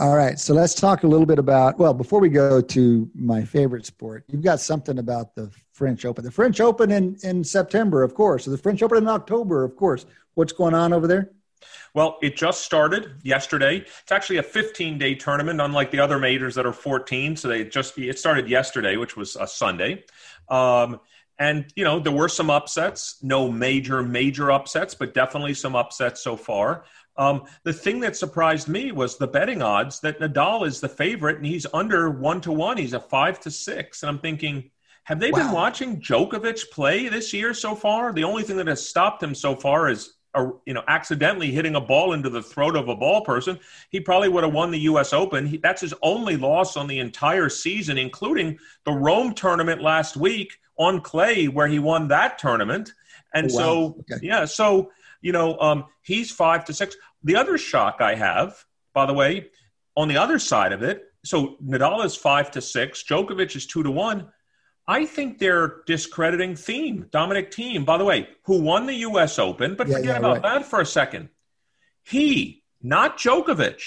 All right, so let's talk a little bit about. Well, before we go to my favorite sport, you've got something about the French Open. The French Open in in September, of course. The French Open in October, of course. What's going on over there? Well, it just started yesterday. It's actually a 15 day tournament, unlike the other majors that are 14. So they just it started yesterday, which was a Sunday. Um, and you know there were some upsets, no major major upsets, but definitely some upsets so far. Um, the thing that surprised me was the betting odds that Nadal is the favorite and he's under one to one. He's a five to six, and I'm thinking have they wow. been watching Djokovic play this year so far? The only thing that has stopped him so far is a, you know accidentally hitting a ball into the throat of a ball person. He probably would have won the U.S. Open. He, that's his only loss on the entire season, including the Rome tournament last week on clay, where he won that tournament. And oh, wow. so, okay. yeah, so you know, um, he's five to six. The other shock I have, by the way, on the other side of it, so Nadal is five to six, Djokovic is two to one. I think they're discrediting Thiem, Dominic Thiem, by the way, who won the U.S. Open, but yeah, forget yeah, about right. that for a second. He, not Djokovic,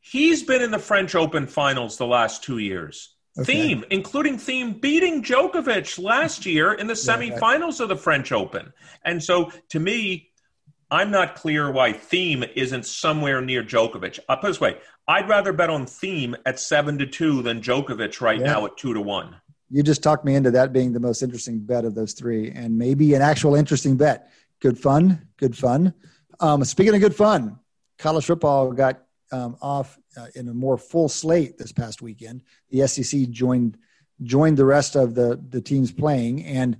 he's been in the French Open finals the last two years. Okay. Thiem, including Thiem beating Djokovic last year in the semifinals yeah, right. of the French Open. And so to me, I'm not clear why Thiem isn't somewhere near Djokovic. I'll put this way I'd rather bet on Thiem at seven to two than Djokovic right now at two to one you just talked me into that being the most interesting bet of those three, and maybe an actual interesting bet. Good fun, good fun. Um, speaking of good fun, college football got um, off uh, in a more full slate this past weekend. The SEC joined joined the rest of the the teams playing, and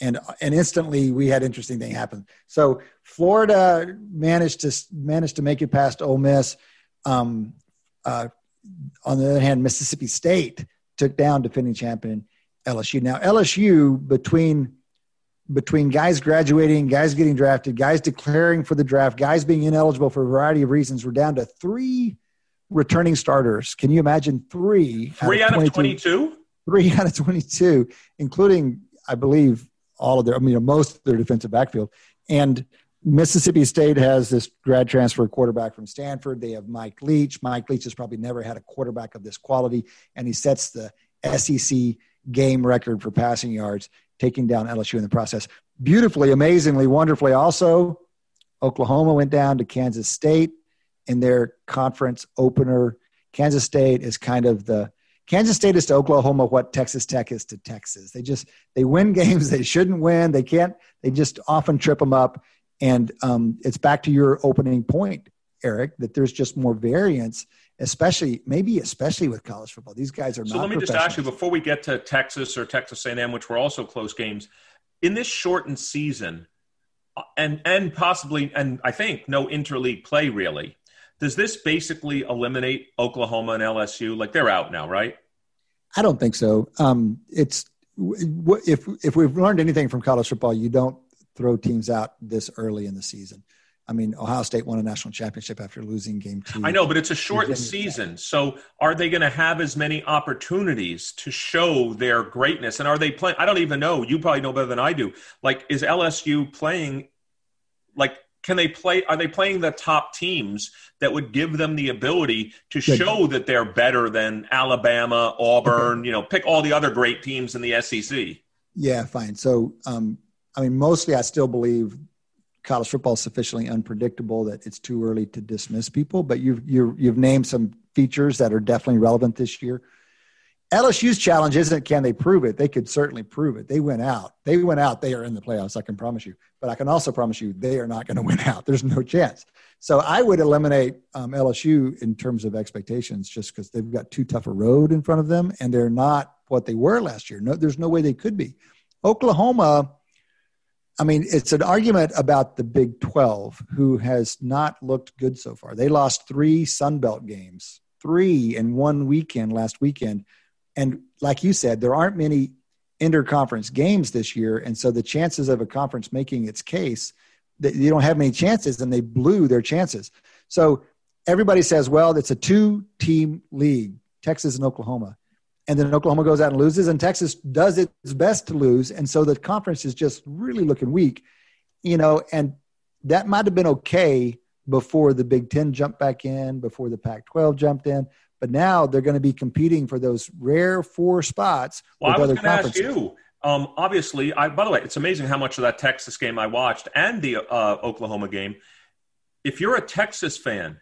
and and instantly we had interesting thing happen. So Florida managed to managed to make it past Ole Miss. Um, uh, on the other hand, Mississippi State took down defending champion LSU. Now LSU between between guys graduating, guys getting drafted, guys declaring for the draft, guys being ineligible for a variety of reasons, we're down to three returning starters. Can you imagine three? Three out of 22? Three out of 22, including, I believe, all of their, I mean, most of their defensive backfield. And Mississippi State has this grad transfer quarterback from Stanford. They have Mike Leach. Mike Leach has probably never had a quarterback of this quality, and he sets the SEC game record for passing yards, taking down LSU in the process. Beautifully, amazingly, wonderfully. Also, Oklahoma went down to Kansas State in their conference opener. Kansas State is kind of the Kansas State is to Oklahoma what Texas Tech is to Texas. They just they win games they shouldn't win. They can't. They just often trip them up. And um, it's back to your opening point, Eric, that there's just more variance, especially maybe especially with college football. These guys are so. let me just ask you before we get to Texas or Texas A&M, which were also close games, in this shortened season, uh, and and possibly and I think no interleague play really. Does this basically eliminate Oklahoma and LSU? Like they're out now, right? I don't think so. Um, it's if if we've learned anything from college football, you don't throw teams out this early in the season. I mean, Ohio State won a national championship after losing game two. I know, but it's a shortened season. So are they going to have as many opportunities to show their greatness? And are they playing? I don't even know. You probably know better than I do. Like, is LSU playing like can they play are they playing the top teams that would give them the ability to Good. show that they're better than alabama auburn you know pick all the other great teams in the sec yeah fine so um, i mean mostly i still believe college football is sufficiently unpredictable that it's too early to dismiss people but you've you have named some features that are definitely relevant this year LSU's challenge isn't can they prove it? They could certainly prove it. They went out. They went out. They are in the playoffs. I can promise you. But I can also promise you they are not going to win out. There's no chance. So I would eliminate um, LSU in terms of expectations, just because they've got too tough a road in front of them, and they're not what they were last year. No, there's no way they could be. Oklahoma. I mean, it's an argument about the Big 12, who has not looked good so far. They lost three Sun Belt games, three in one weekend last weekend and like you said, there aren't many interconference games this year. And so the chances of a conference making its case, that you don't have many chances, and they blew their chances. So everybody says, well, it's a two team league, Texas and Oklahoma. And then Oklahoma goes out and loses, and Texas does its best to lose. And so the conference is just really looking weak, you know, and that might have been okay before the Big Ten jumped back in, before the Pac 12 jumped in. But now they're going to be competing for those rare four spots. Well, I was going to ask you. Um, obviously, I, by the way, it's amazing how much of that Texas game I watched and the uh, Oklahoma game. If you're a Texas fan,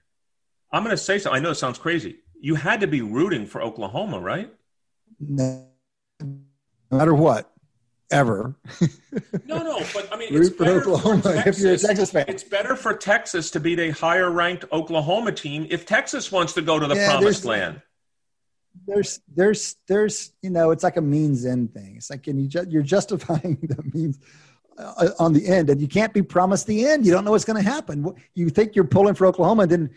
I'm going to say something. I know it sounds crazy. You had to be rooting for Oklahoma, right? No, matter what ever. no, no, but I mean, it's for Oklahoma for Texas, if you're a Texas fan. It's better for Texas to beat a higher ranked Oklahoma team if Texas wants to go to the yeah, promised there's, land. There's, there's, there's, you know, it's like a means end thing. It's like, and you ju- you're justifying the means uh, on the end, and you can't be promised the end. You don't know what's going to happen. You think you're pulling for Oklahoma, and then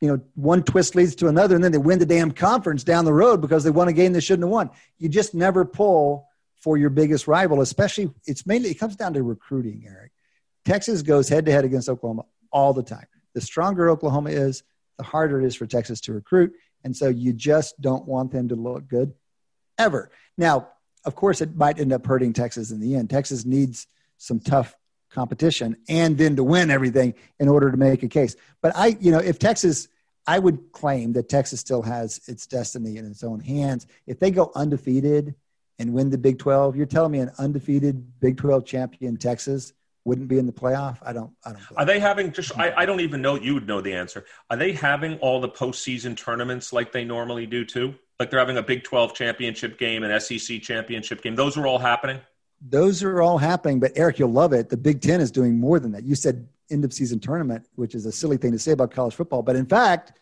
you know, one twist leads to another, and then they win the damn conference down the road because they won a game they shouldn't have won. You just never pull for your biggest rival, especially it's mainly it comes down to recruiting, Eric. Texas goes head to head against Oklahoma all the time. The stronger Oklahoma is, the harder it is for Texas to recruit. And so you just don't want them to look good ever. Now, of course, it might end up hurting Texas in the end. Texas needs some tough competition and then to win everything in order to make a case. But I, you know, if Texas, I would claim that Texas still has its destiny in its own hands. If they go undefeated and win the Big 12, you're telling me an undefeated Big 12 champion Texas wouldn't be in the playoff? I don't. I don't. Are they having just? I, I don't even know. You would know the answer. Are they having all the postseason tournaments like they normally do too? Like they're having a Big 12 championship game, an SEC championship game. Those are all happening. Those are all happening. But Eric, you'll love it. The Big Ten is doing more than that. You said end of season tournament, which is a silly thing to say about college football, but in fact,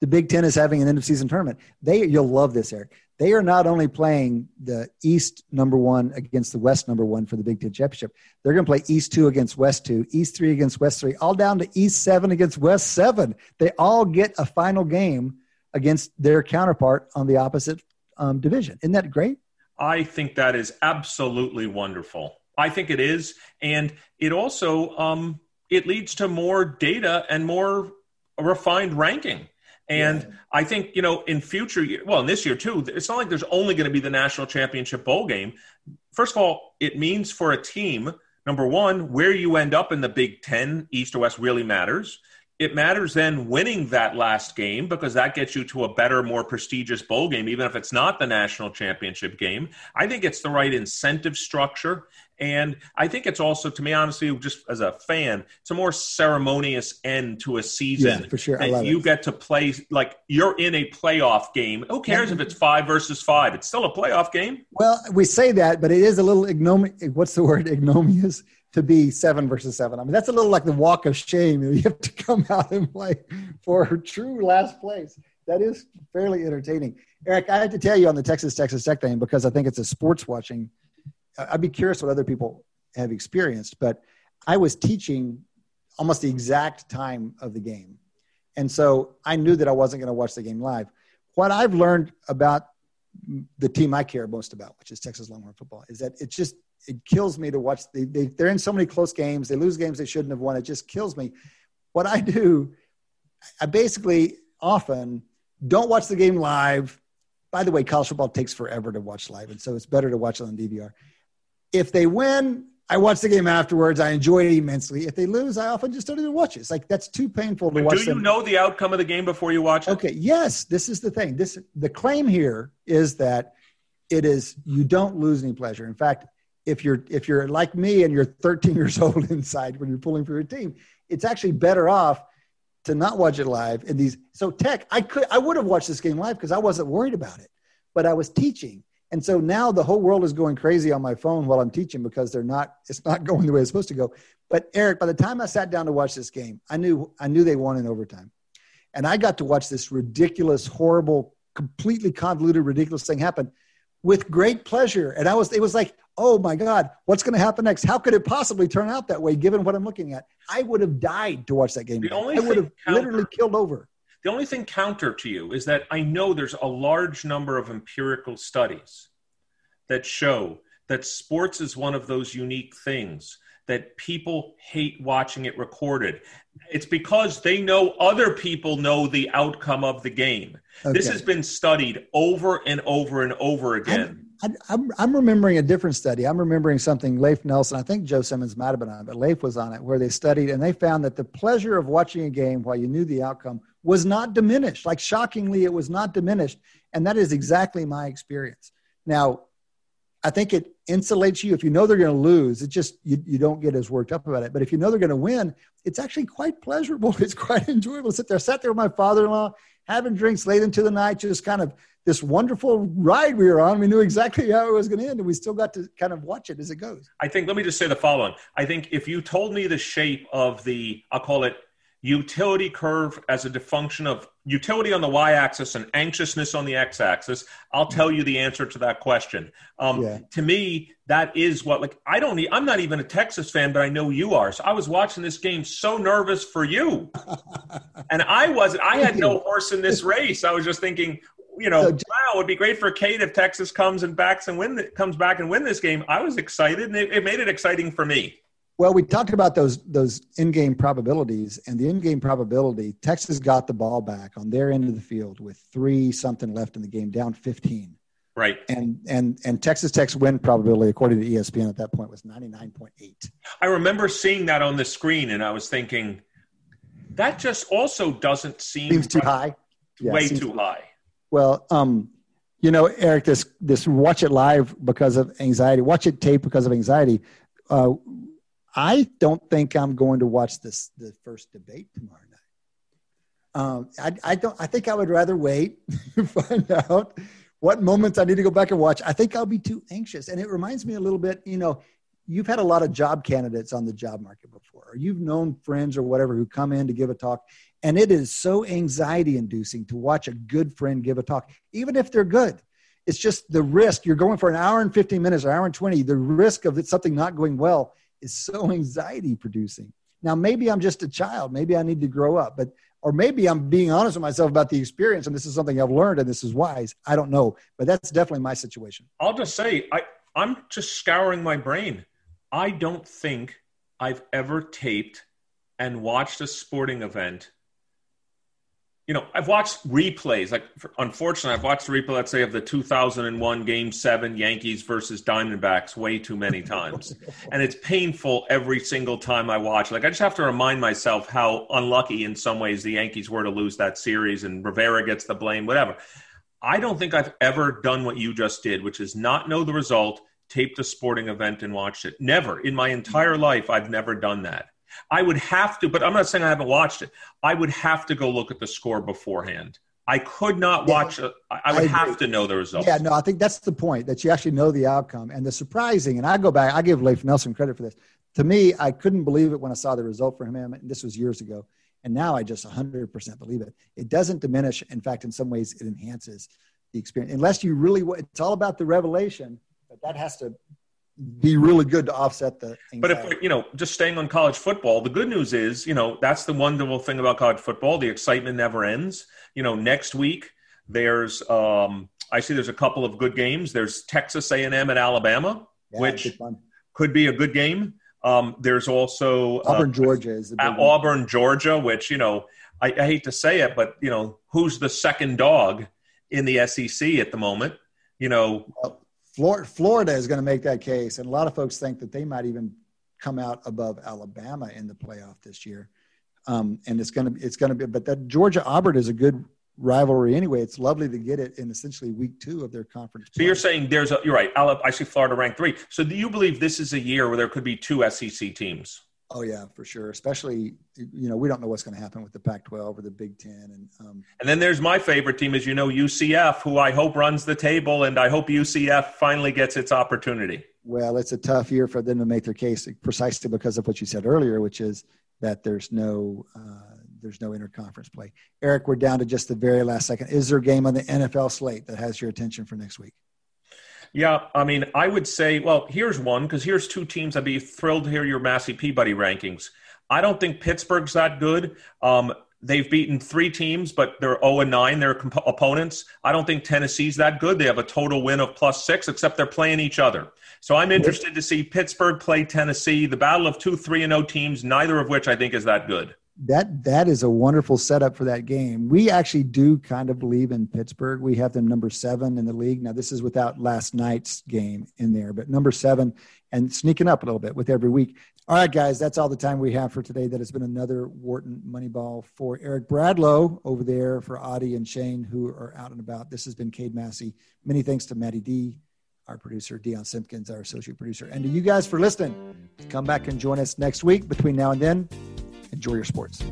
the Big Ten is having an end of season tournament. They, you'll love this, Eric. They are not only playing the East number one against the West number one for the Big Ten championship. They're going to play East two against West two, East three against West three, all down to East seven against West seven. They all get a final game against their counterpart on the opposite um, division. Isn't that great? I think that is absolutely wonderful. I think it is, and it also um, it leads to more data and more refined ranking And yeah. I think, you know, in future, well, in this year too, it's not like there's only going to be the national championship bowl game. First of all, it means for a team, number one, where you end up in the Big Ten, East or West, really matters it matters then winning that last game because that gets you to a better, more prestigious bowl game, even if it's not the national championship game. I think it's the right incentive structure. And I think it's also, to me, honestly, just as a fan, it's a more ceremonious end to a season. Yeah, for sure. And you it. get to play, like, you're in a playoff game. Who cares if it's five versus five? It's still a playoff game. Well, we say that, but it is a little ignominious. What's the word? Ignominious to be seven versus seven. I mean, that's a little like the walk of shame. You have to come out and play for true last place. That is fairly entertaining. Eric, I have to tell you on the Texas Texas Tech thing because I think it's a sports watching. I'd be curious what other people have experienced, but I was teaching almost the exact time of the game. And so I knew that I wasn't going to watch the game live. What I've learned about the team I care most about, which is Texas Longhorn football, is that it's just it kills me to watch. They, they they're in so many close games. They lose games they shouldn't have won. It just kills me. What I do, I basically often don't watch the game live. By the way, college football takes forever to watch live, and so it's better to watch it on DVR. If they win, I watch the game afterwards. I enjoy it immensely. If they lose, I often just don't even watch it. It's like that's too painful to but watch. Do you them. know the outcome of the game before you watch it? Okay. Yes, this is the thing. This the claim here is that it is you don't lose any pleasure. In fact, if you're if you're like me and you're 13 years old inside when you're pulling for your team, it's actually better off to not watch it live in these. So tech, I could I would have watched this game live because I wasn't worried about it, but I was teaching. And so now the whole world is going crazy on my phone while I'm teaching because they're not, it's not going the way it's supposed to go. But Eric, by the time I sat down to watch this game, I knew, I knew they won in overtime. And I got to watch this ridiculous, horrible, completely convoluted, ridiculous thing happen with great pleasure. And I was, it was like, oh my God, what's going to happen next? How could it possibly turn out that way given what I'm looking at? I would have died to watch that game. The only I would have counter, literally killed over. The only thing counter to you is that I know there's a large number of empirical studies that show that sports is one of those unique things that people hate watching it recorded. It's because they know other people know the outcome of the game. Okay. This has been studied over and over and over again. I'm, I'm, I'm, remembering a different study. I'm remembering something Leif Nelson, I think Joe Simmons might have been on it, but Leif was on it, where they studied and they found that the pleasure of watching a game while you knew the outcome was not diminished. Like, shockingly, it was not diminished. And that is exactly my experience. Now, I think it insulates you. If you know they're going to lose, it just you, you don't get as worked up about it. But if you know they're going to win, it's actually quite pleasurable. It's quite enjoyable to sit there. I sat there with my father-in-law having drinks late into the night, just kind of this wonderful ride we were on. We knew exactly how it was going to end, and we still got to kind of watch it as it goes. I think. Let me just say the following. I think if you told me the shape of the, I'll call it utility curve as a function of utility on the y-axis and anxiousness on the x-axis i'll tell you the answer to that question um, yeah. to me that is what like i don't need, i'm not even a texas fan but i know you are so i was watching this game so nervous for you and i wasn't i had no horse in this race i was just thinking you know, wow, it would be great for Cade if Texas comes and backs and win, comes back and win this game. I was excited, and it, it made it exciting for me. Well, we talked about those those in-game probabilities, and the in-game probability, Texas got the ball back on their end of the field with three something left in the game, down fifteen. Right. And and and Texas Tech's win probability, according to ESPN at that point, was ninety nine point eight. I remember seeing that on the screen, and I was thinking, that just also doesn't seem seems too high. Yeah, way too high. Well, um, you know, Eric, this this watch it live because of anxiety, watch it tape because of anxiety. Uh, I don't think I'm going to watch this the first debate tomorrow night. Um, I, I don't. I think I would rather wait find out what moments I need to go back and watch. I think I'll be too anxious, and it reminds me a little bit. You know, you've had a lot of job candidates on the job market before, or you've known friends or whatever who come in to give a talk, and it is so anxiety inducing to watch a good friend give a talk, even if they're good. It's just the risk. You're going for an hour and 15 minutes, or an hour and 20. The risk of something not going well is so anxiety producing. Now, maybe I'm just a child. Maybe I need to grow up, but or maybe I'm being honest with myself about the experience, and this is something I've learned, and this is wise. I don't know, but that's definitely my situation. I'll just say I I'm just scouring my brain. I don't think I've ever taped and watched a sporting event you know, I've watched replays. Like, unfortunately, I've watched the replay, let's say, of the 2001 Game Seven Yankees versus Diamondbacks way too many times, and it's painful every single time I watch. Like, I just have to remind myself how unlucky, in some ways, the Yankees were to lose that series, and Rivera gets the blame, whatever. I don't think I've ever done what you just did, which is not know the result, taped a sporting event, and watched it. Never in my entire life, I've never done that. I would have to, but I'm not saying I haven't watched it. I would have to go look at the score beforehand. I could not watch. Uh, a, I would I have to know the results. Yeah, no, I think that's the point that you actually know the outcome. And the surprising, and I go back, I give Leif Nelson credit for this. To me, I couldn't believe it when I saw the result for him. And this was years ago. And now I just 100% believe it. It doesn't diminish. In fact, in some ways, it enhances the experience. Unless you really, it's all about the revelation, that has to be really good to offset the. Anxiety. But if you know, just staying on college football, the good news is, you know, that's the wonderful thing about college football. The excitement never ends. You know, next week there's, um, I see there's a couple of good games. There's Texas A&M and Alabama, yeah, which could be a good game. Um, there's also uh, Auburn, uh, Georgia is Auburn, Georgia, which you know, I, I hate to say it, but you know, who's the second dog in the SEC at the moment? You know. Well, Florida is going to make that case, and a lot of folks think that they might even come out above Alabama in the playoff this year. Um, and it's going to it's going to be, but that Georgia Auburn is a good rivalry anyway. It's lovely to get it in essentially week two of their conference. So play. you're saying there's a you're right. I see Florida ranked three. So do you believe this is a year where there could be two SEC teams? Oh yeah, for sure. Especially, you know, we don't know what's going to happen with the Pac-12 or the Big Ten, and um, and then there's my favorite team, as you know, UCF, who I hope runs the table, and I hope UCF finally gets its opportunity. Well, it's a tough year for them to make their case, precisely because of what you said earlier, which is that there's no uh, there's no interconference play. Eric, we're down to just the very last second. Is there a game on the NFL slate that has your attention for next week? Yeah, I mean, I would say, well, here's one because here's two teams. I'd be thrilled to hear your Massey Peabody rankings. I don't think Pittsburgh's that good. Um, they've beaten three teams, but they're 0 and 9, their comp- opponents. I don't think Tennessee's that good. They have a total win of plus six, except they're playing each other. So I'm interested to see Pittsburgh play Tennessee, the battle of two 3 and 0 teams, neither of which I think is that good that that is a wonderful setup for that game. We actually do kind of believe in Pittsburgh. We have them number seven in the league. Now this is without last night's game in there, but number seven and sneaking up a little bit with every week. All right, guys, that's all the time we have for today. That has been another Wharton Moneyball for Eric Bradlow over there for Adi and Shane who are out and about. This has been Cade Massey. Many thanks to Maddie D, our producer, Dion Simpkins, our associate producer, and to you guys for listening. Come back and join us next week. Between now and then, enjoy your sports.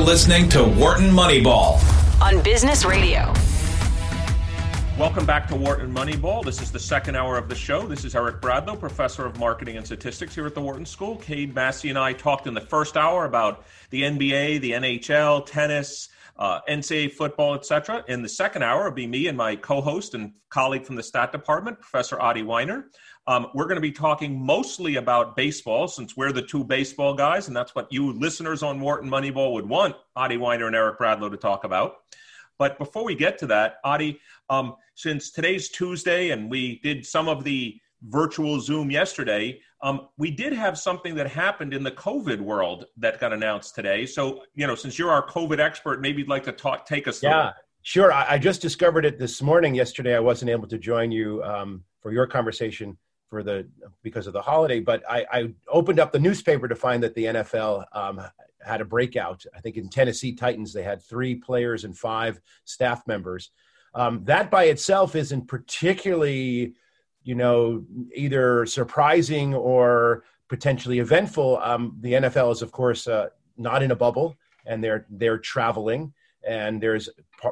Listening to Wharton Moneyball on Business Radio. Welcome back to Wharton Moneyball. This is the second hour of the show. This is Eric Bradlow, professor of marketing and statistics here at the Wharton School. Cade Massey and I talked in the first hour about the NBA, the NHL, tennis, uh, NCAA football, etc. In the second hour, it'll be me and my co-host and colleague from the stat department, Professor Adi Wyner. Um, we're going to be talking mostly about baseball since we're the two baseball guys, and that's what you listeners on Wharton Moneyball would want Adi Wyner and Eric Bradlow to talk about. But before we get to that, Adi, um, since today's Tuesday and we did some of the virtual Zoom yesterday, um, we did have something that happened in the COVID world that got announced today. So, you know, since you're our COVID expert, maybe you'd like to talk, take us through. Yeah, sure. I, I just discovered it this morning. Yesterday, I wasn't able to join you um, for your conversation for the because of the holiday. But I, I opened up the newspaper to find that the NFL um, had a breakout. I think in Tennessee Titans they had three players and five staff members. Um, that by itself isn't particularly, you know, either surprising or potentially eventful. Um, the NFL is, of course, uh, not in a bubble, and they're they're traveling and there's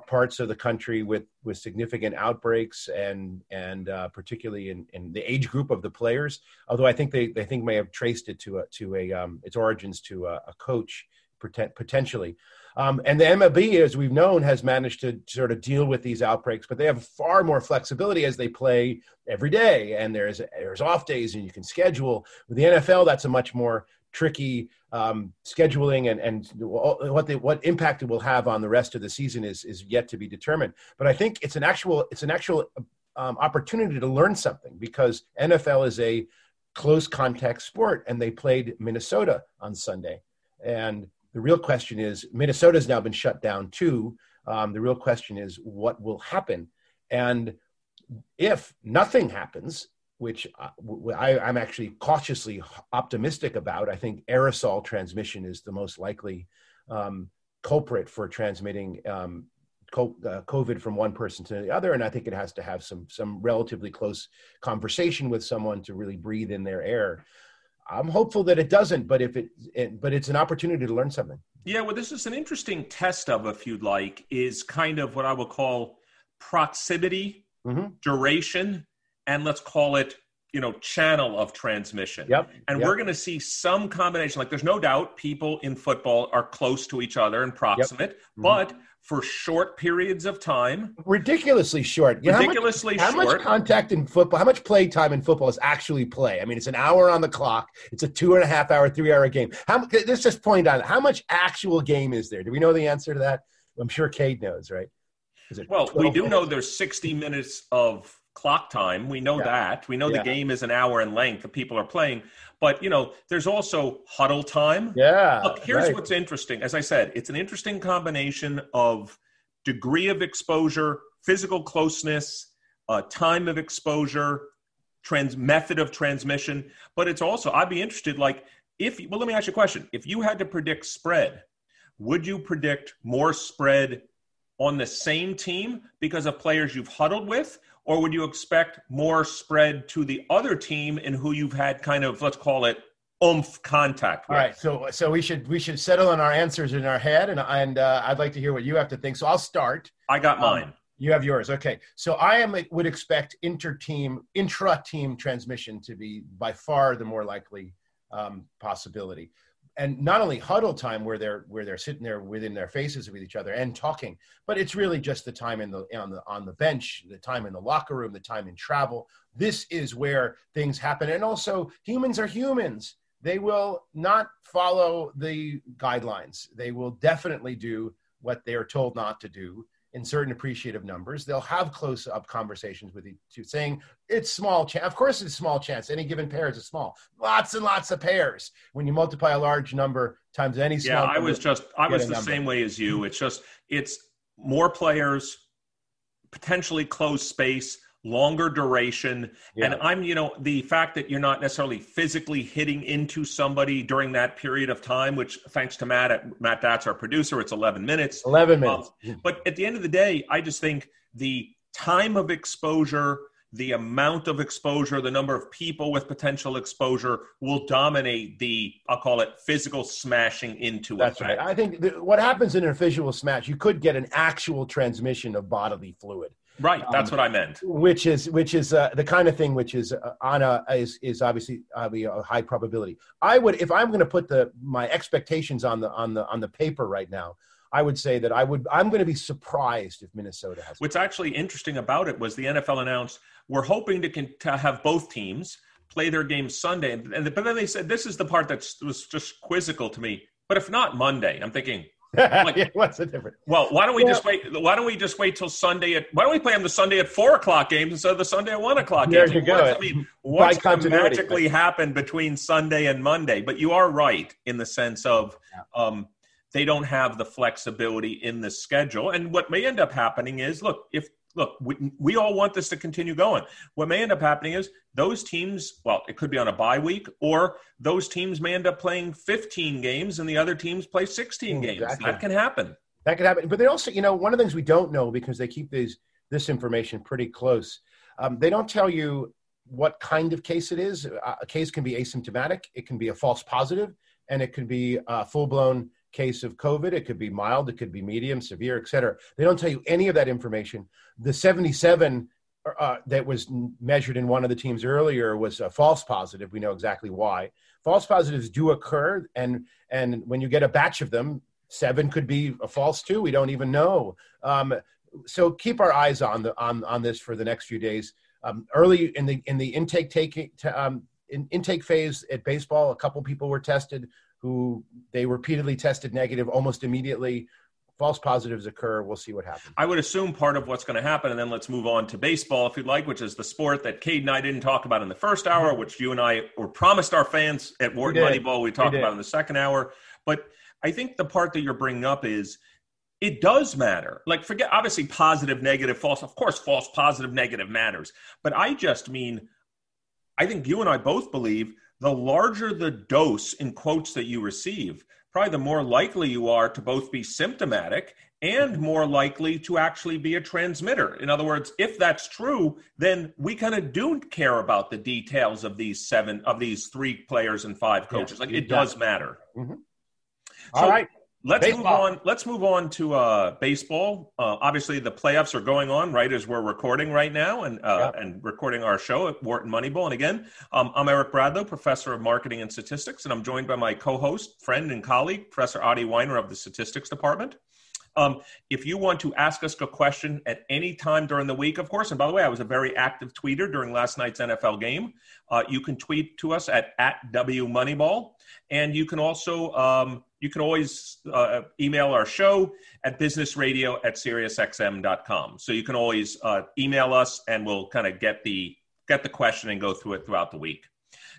parts of the country with with significant outbreaks and and uh, particularly in, in the age group of the players although i think they, they think may have traced it to a to a um, its origins to a, a coach potentially Um, and the MLB, as we've known, has managed to sort of deal with these outbreaks, but they have far more flexibility as they play every day, and there's there's off days, and you can schedule. With the NFL, that's a much more tricky um, scheduling and, and what what impact it will have on the rest of the season is is yet to be determined. But I think it's an actual it's an actual um, opportunity to learn something because NFL is a close contact sport, and they played Minnesota on Sunday. And the real question is Minnesota's now been shut down too. Um, the real question is what will happen, and if nothing happens, which I, am actually cautiously optimistic about. I think aerosol transmission is the most likely um, culprit for transmitting um, uh, COVID from one person to the other, and I think it has to have some some relatively close conversation with someone to really breathe in their air. I'm hopeful that it doesn't, but if it, it, but it's an opportunity to learn something. Yeah, well, this is an interesting test of, if you'd like, is kind of what I will call proximity, mm-hmm. duration, and let's call it you know channel of transmission yep and yep. we're going to see some combination like there's no doubt people in football are close to each other and proximate yep. mm-hmm. but for short periods of time. Ridiculously short. You know, ridiculously how much, short. How much contact in football, how much play time in football is actually play? I mean, it's an hour on the clock. It's a two and a half hour, three hour game. How, let's just point out how much actual game is there? Do we know the answer to that? I'm sure Cade knows, right? Well, we do minutes? know there's 60 minutes of clock time. We know yeah. that. We know yeah. the game is an hour in length. The people are playing. But you know, there's also huddle time. Yeah. Look, here's right. what's interesting. As I said, it's an interesting combination of degree of exposure, physical closeness, uh, time of exposure, trans method of transmission. But it's also I'd be interested, like if well, let me ask you a question. If you had to predict spread, would you predict more spread on the same team because of players you've huddled with, or would you expect more spread to the other team in who you've had kind of let's call it oomph contact with? All right, so so we should we should settle on our answers in our head, and and uh, I'd like to hear what you have to think. So I'll start. I got um, mine. Um, you have yours. Okay. So I am would expect inter-team, intra-team transmission to be by far the more likely um, possibility and not only huddle time where they're where they're sitting there within their faces with each other and talking but it's really just the time in the on the on the bench the time in the locker room the time in travel. This is where things happen. And also humans are humans. They will not follow the guidelines. They will definitely do what they are told not to do in certain appreciative numbers. They'll have close up conversations with each other, saying it's small chance. Of course, it's small chance. Any given pair is a small. Lots and lots of pairs. When you multiply a large number times any small. Yeah, I was just I was the number. same way as you. It's just it's more players, potentially closed space longer duration. Yeah. And I'm, you know, the fact that you're not necessarily physically hitting into somebody during that period of time, which thanks to Matt, Matt that's our producer, it's 11 minutes. 11 minutes. Um, but at the end of the day, I just think the time of exposure, the amount of exposure, the number of people with potential exposure will dominate the, I'll call it physical smashing into That's effect. right. I think what happens in a visual smash, you could get an actual transmission of bodily fluid. Right, that's um, what I meant. Which is which is uh, the kind of thing which is uh, on a is is obviously uh, a high probability. I would if I'm going to put the my expectations on the on the on the paper right now. I would say that I would I'm going to be surprised if Minnesota has. What's actually interesting about it was the NFL announced we're hoping to, to have both teams play their games Sunday, and, and but then they said this is the part that was just quizzical to me. But if not Monday, I'm thinking like, yeah, what's the difference? Well, why don't we just wait? Why don't we just wait till Sunday? At why don't we play them the Sunday at four o'clock games instead of the Sunday at one o'clock games? There you go. I mean, what's going to magically happen between Sunday and Monday? But you are right in the sense of um, they don't have the flexibility in the schedule. And what may end up happening is, look, if look, we, we all want this to continue going. What may end up happening is those teams, well, it could be on a bye week, or those teams may end up playing 15 games and the other teams play 16 games. That can happen. That could happen. But they also, you know, one of the things we don't know because they keep these this information pretty close. Um, they don't tell you what kind of case it is. A case can be asymptomatic, it can be a false positive, and it can be a full blown case of COVID. It could be mild, it could be medium, severe, et cetera. They don't tell you any of that information. The 77 uh, that was measured in one of the teams earlier was a false positive. We know exactly why. False positives do occur, and and when you get a batch of them, seven could be a false two. We don't even know. Um, so keep our eyes on the on on this for the next few days. Um, early in the in the intake taking um, in, intake phase at baseball, a couple people were tested who they repeatedly tested negative almost immediately. False positives occur. We'll see what happens. I would assume part of what's going to happen, and then let's move on to baseball, if you'd like, which is the sport that Cade and I didn't talk about in the first hour, which you and I were promised our fans at Wharton Moneyball. We talked we about in the second hour. But I think the part that you're bringing up is it does matter. Like, forget obviously positive, negative, false. Of course, false, positive, negative matters. But I just mean, I think you and I both believe the larger the dose in quotes that you receive, probably the more likely you are to both be symptomatic and more likely to actually be a transmitter. In other words, if that's true, then we kind of do care about the details of these seven, of these three players and five coaches. Yeah, like, it does matter. Mm-hmm. All so, right. Let's baseball. move on. Let's move on to uh, baseball. Uh, obviously, the playoffs are going on right as we're recording right now, and uh, yep. and recording our show at Wharton Moneyball. And again, um, I'm Eric Bradlow, professor of marketing and statistics, and I'm joined by my co-host, friend, and colleague, Professor Adi Wyner of the statistics department. Um, if you want to ask us a question at any time during the week, of course, and by the way, I was a very active tweeter during last night's NFL game. Uh, you can tweet to us at at W Moneyball, and you can also um, you can always uh, email our show at businessradio at SiriusXM.com. So you can always uh, email us, and we'll kind of get the get the question and go through it throughout the week.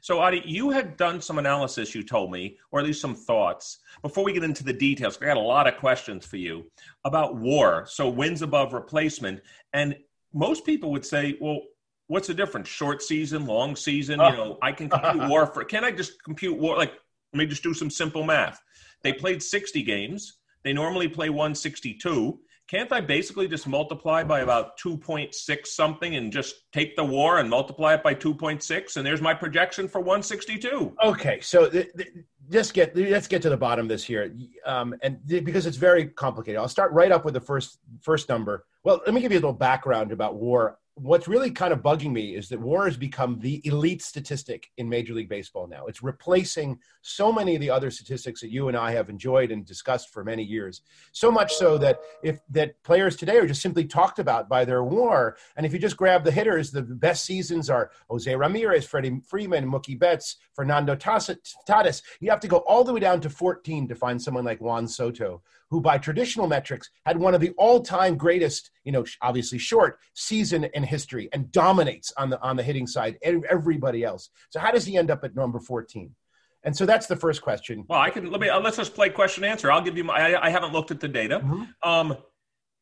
So, Adi, you had done some analysis, you told me, or at least some thoughts. Before we get into the details, I got a lot of questions for you about war. So, wins above replacement. And most people would say, well, what's the difference? Short season, long season? You ah. know, I can compute war for, can I just compute war? Like, let me just do some simple math. They played 60 games. They normally play 162. Can't I basically just multiply by about 2.6 something and just take the war and multiply it by 2.6 and there's my projection for 162? Okay, so th- th- just get let's get to the bottom of this here, um, and th- because it's very complicated. I'll start right up with the first first number. Well, let me give you a little background about war what's really kind of bugging me is that war has become the elite statistic in Major League Baseball now. It's replacing so many of the other statistics that you and I have enjoyed and discussed for many years. So much so that if that players today are just simply talked about by their war. And if you just grab the hitters, the best seasons are Jose Ramirez, Freddie Freeman, Mookie Betts, Fernando Tatis. You have to go all the way down to 14 to find someone like Juan Soto who by traditional metrics had one of the all-time greatest, you know, obviously short season in history and dominates on the on the hitting side everybody else. So how does he end up at number 14? And so that's the first question. Well, I can let me uh, let's just play question answer. I'll give you my. I, I haven't looked at the data. Mm-hmm. Um,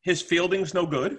his fielding's no good.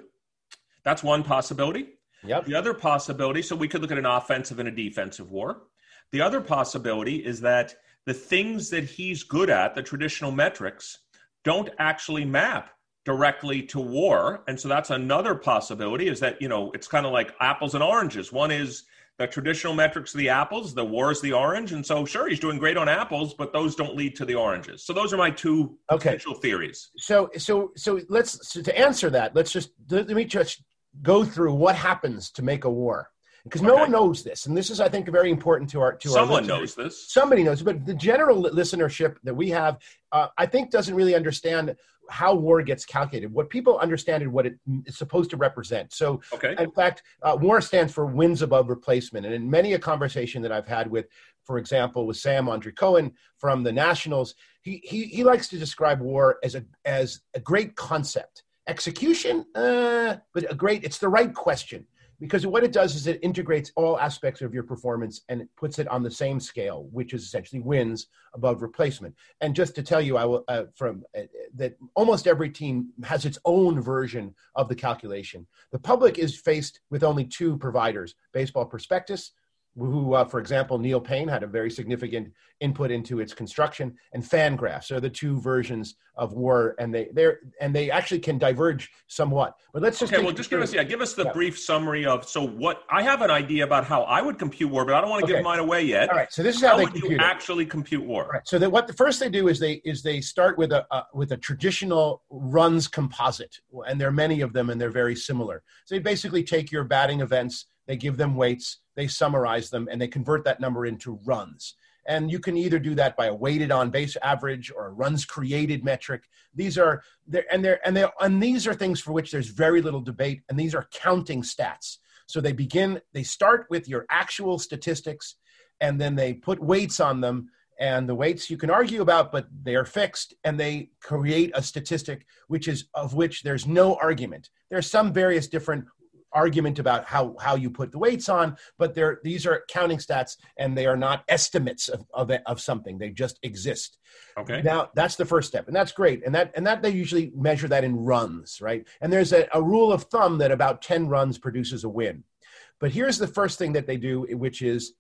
That's one possibility. Yep. The other possibility, so we could look at an offensive and a defensive war. The other possibility is that the things that he's good at, the traditional metrics, don't actually map directly to war. And so that's another possibility is that, you know, it's kind of like apples and oranges. One is the traditional metrics of the apples, the war is the orange. And so, sure, he's doing great on apples, but those don't lead to the oranges. So those are my two okay. potential theories. So, so, so let's, so to answer that, let's just, let me just go through what happens to make a war because no one knows this, and this is, I think, very important to our to someone our knows this. Somebody knows, but the general listenership that we have, uh, I think, doesn't really understand how war gets calculated. What people understand and what it is supposed to represent. So, okay. in fact, uh, war stands for wins above replacement, and in many a conversation that I've had with, for example, with Sam Mondry-Cohen from the Nationals, he he he likes to describe war as a as a great concept. Execution, uh, but a great. It's the right question because what it does is it integrates all aspects of your performance and it puts it on the same scale, which is essentially wins above replacement. And just to tell you, I will uh, from uh, that almost every team has its own version of the calculation. The public is faced with only two providers: Baseball Prospectus who, uh, for example, Neil Paine had a very significant input into its construction, and Fangraphs are the two versions of War, and they they and they actually can diverge somewhat. But let's just okay. Well, just give us yeah, give us the yeah. brief summary of so what I have an idea about how I would compute War, but I don't want to okay. give mine away yet. All right, so this is how, how they would compute you it. actually compute War. All right, so that what the first they do is they is they start with a uh, with a traditional runs composite, and there are many of them, and they're very similar. So they basically take your batting events they give them weights, they summarize them, and they convert that number into runs. And you can either do that by a weighted on base average or a runs created metric. These are there and they're and they and these are things for which there's very little debate, and these are counting stats. So they begin, they start with your actual statistics, and then they put weights on them. And the weights you can argue about, but they are fixed, and they create a statistic which is of which there's no argument. There's some various different argument about how, how you put the weights on, but they're, these are counting stats and they are not estimates of, of, of something. They just exist. Okay. Now that's the first step, and that's great. And that and that they usually measure that in runs, right? And there's a, a rule of thumb that about 10 runs produces a win. But here's the first thing that they do, which is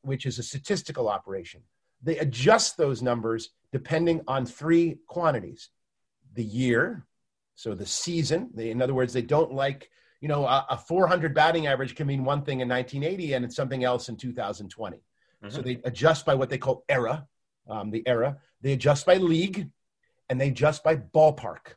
which is a statistical operation. They adjust those numbers depending on three quantities: the year, so the season. They, in other words, they don't like you know, a, a 400 batting average can mean one thing in 1980 and it's something else in 2020. Mm-hmm. So they adjust by what they call era, um, the era. They adjust by league, and they adjust by ballpark.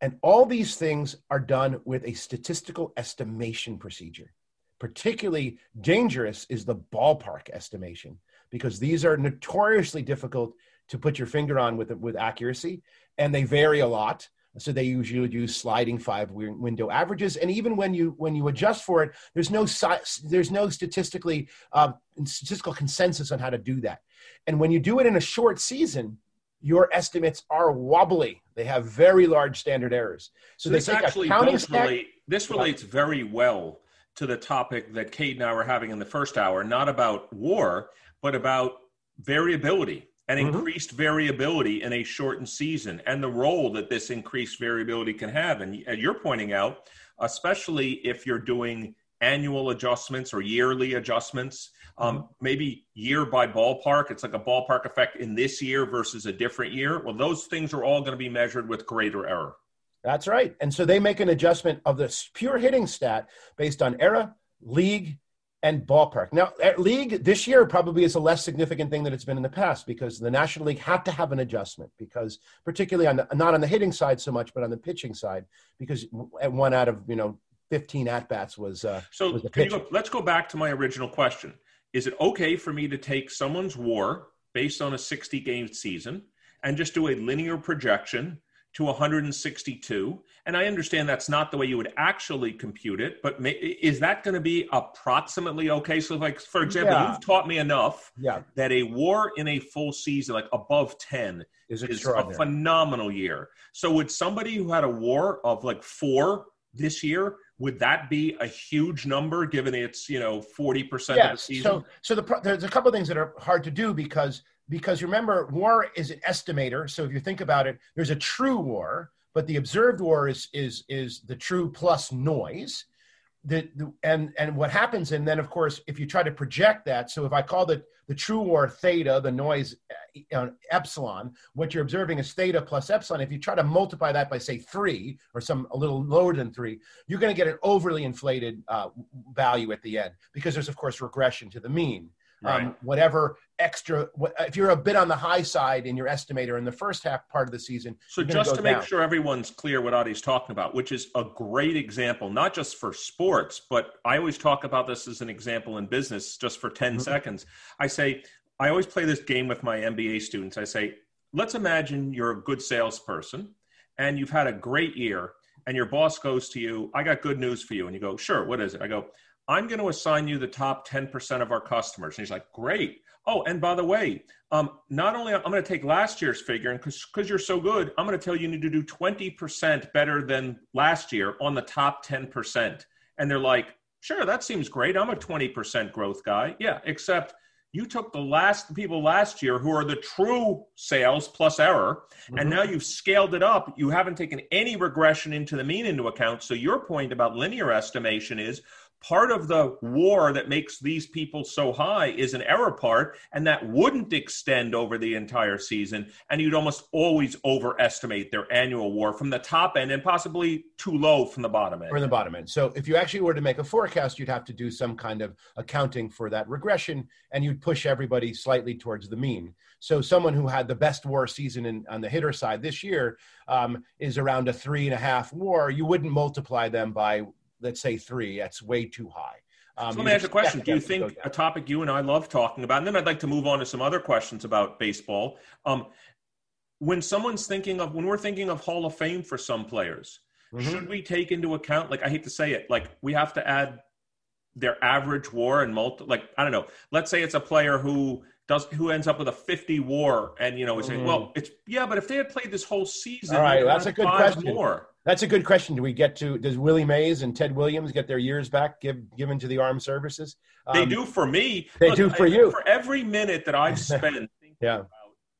And all these things are done with a statistical estimation procedure. Particularly dangerous is the ballpark estimation because these are notoriously difficult to put your finger on with, with accuracy and they vary a lot so they usually use sliding five window averages, and even when you when you adjust for it, there's no there's no statistically uh, statistical consensus on how to do that. And when you do it in a short season, your estimates are wobbly. They have very large standard errors. So, so this actually does relate. This relates very well to the topic that Kate and I were having in the first hour, not about war, but about variability and mm-hmm. increased variability in a shortened season and the role that this increased variability can have. And you're pointing out, especially if you're doing annual adjustments or yearly adjustments, um, mm-hmm. maybe year by ballpark, it's like a ballpark effect in this year versus a different year. Well, those things are all going to be measured with greater error. That's right. And so they make an adjustment of this pure hitting stat based on era, league, and ballpark. Now, league this year probably is a less significant thing than it's been in the past because the National League had to have an adjustment because, particularly on the, not on the hitting side so much, but on the pitching side, because one out of you know 15 at bats was uh, so. Was go, let's go back to my original question: Is it okay for me to take someone's WAR based on a 60 game season and just do a linear projection to 162. And I understand that's not the way you would actually compute it, but may, is that going to be approximately okay? So, like, for example, yeah. you've taught me enough yeah. that a war in a full season, like above 10, is, is a phenomenal year. So, would somebody who had a war of like four this year, would that be a huge number given it's, you know, 40% yes. of the season? So, so the, there's a couple of things that are hard to do because – because remember, war is an estimator. So if you think about it, there's a true war, but the observed war is is is the true plus noise. The, the, and and what happens and then of course if you try to project that so if i call the the true war theta the noise uh, epsilon what you're observing is theta plus epsilon if you try to multiply that by say three or some a little lower than three you're going to get an overly inflated uh, value at the end because there's of course regression to the mean right. um, whatever extra. If you're a bit on the high side in your estimator in the first half part of the season, so just to make sure everyone's clear what Adi's talking about, which is a great example, not just for sports, but I always talk about this as an example in business. Just for 10 mm-hmm. seconds, I say I always play this game with my MBA students. I say, let's imagine you're a good salesperson and you've had a great year and your boss goes to you, I got good news for you. And you go, sure, what is it? I go, I'm going to assign you the top 10% of our customers. And he's like, great. Oh, and by the way, um, not only I'm going to take last year's figure, and because you're so good, I'm going to tell you, you need to do 20% better than last year on the top 10%. And they're like, sure, that seems great. I'm a 20% growth guy. Yeah, except you took the last people last year who are the true sales plus error, mm-hmm. and now you've scaled it up. You haven't taken any regression into the mean into account. So your point about linear estimation is part of the war that makes these people so high is an error part, and that wouldn't extend over the entire season. And you'd almost always overestimate their annual war from the top end and possibly too low from the bottom end. From the bottom end. So if you actually were to make a forecast, you'd have to do some kind of accounting for that regression, and you'd push everybody slightly towards the mean. So someone who had the best war season in, on the hitter side this year um, is around a three and a half war. You wouldn't multiply them by let's say three, that's way too high. Um, so let me ask a question. Do you think a topic you and I love talking about, and then I'd like to move on to some other questions about baseball. Um, when someone's thinking of, when we're thinking of Hall of Fame for some players, mm-hmm. should we take into account, like I hate to say it, like we have to add their average war and multi, like, I don't know, let's say it's a player who does who ends up with a 50 war and you know is saying mm. well it's yeah but if they had played this whole season all right that's a good question more. That's a good question do we get to does willie mays and ted williams get their years back give, given to the armed services um, they do for me they Look, do for I, you for every minute that i've spent yeah about,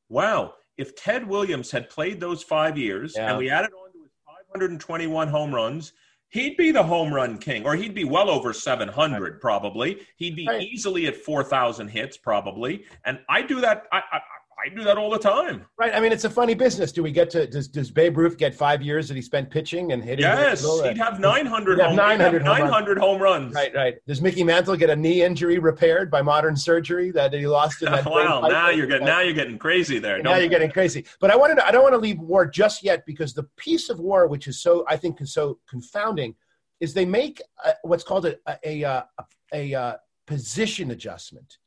wow if ted williams had played those five years yeah. and we added on to his 521 home runs he'd be the home run king, or he'd be well over 700 probably. He'd be right. easily at 4,000 hits probably. And I do that. I, I, I do that all the time. Right. I mean, it's a funny business. Do we get to does does Babe Ruth get five years that he spent pitching and hitting? Yes, he'd have nine hundred. Home, 900, 900 home, runs. Right. Right. Does Mickey Mantle get a knee injury repaired by modern surgery that he lost in that? wow. Now you're getting now you're getting crazy there. Now you're getting crazy. But I wanted to, I don't want to leave war just yet because the piece of war which is so I think is so confounding is they make a, what's called a a, a, a, a position adjustment.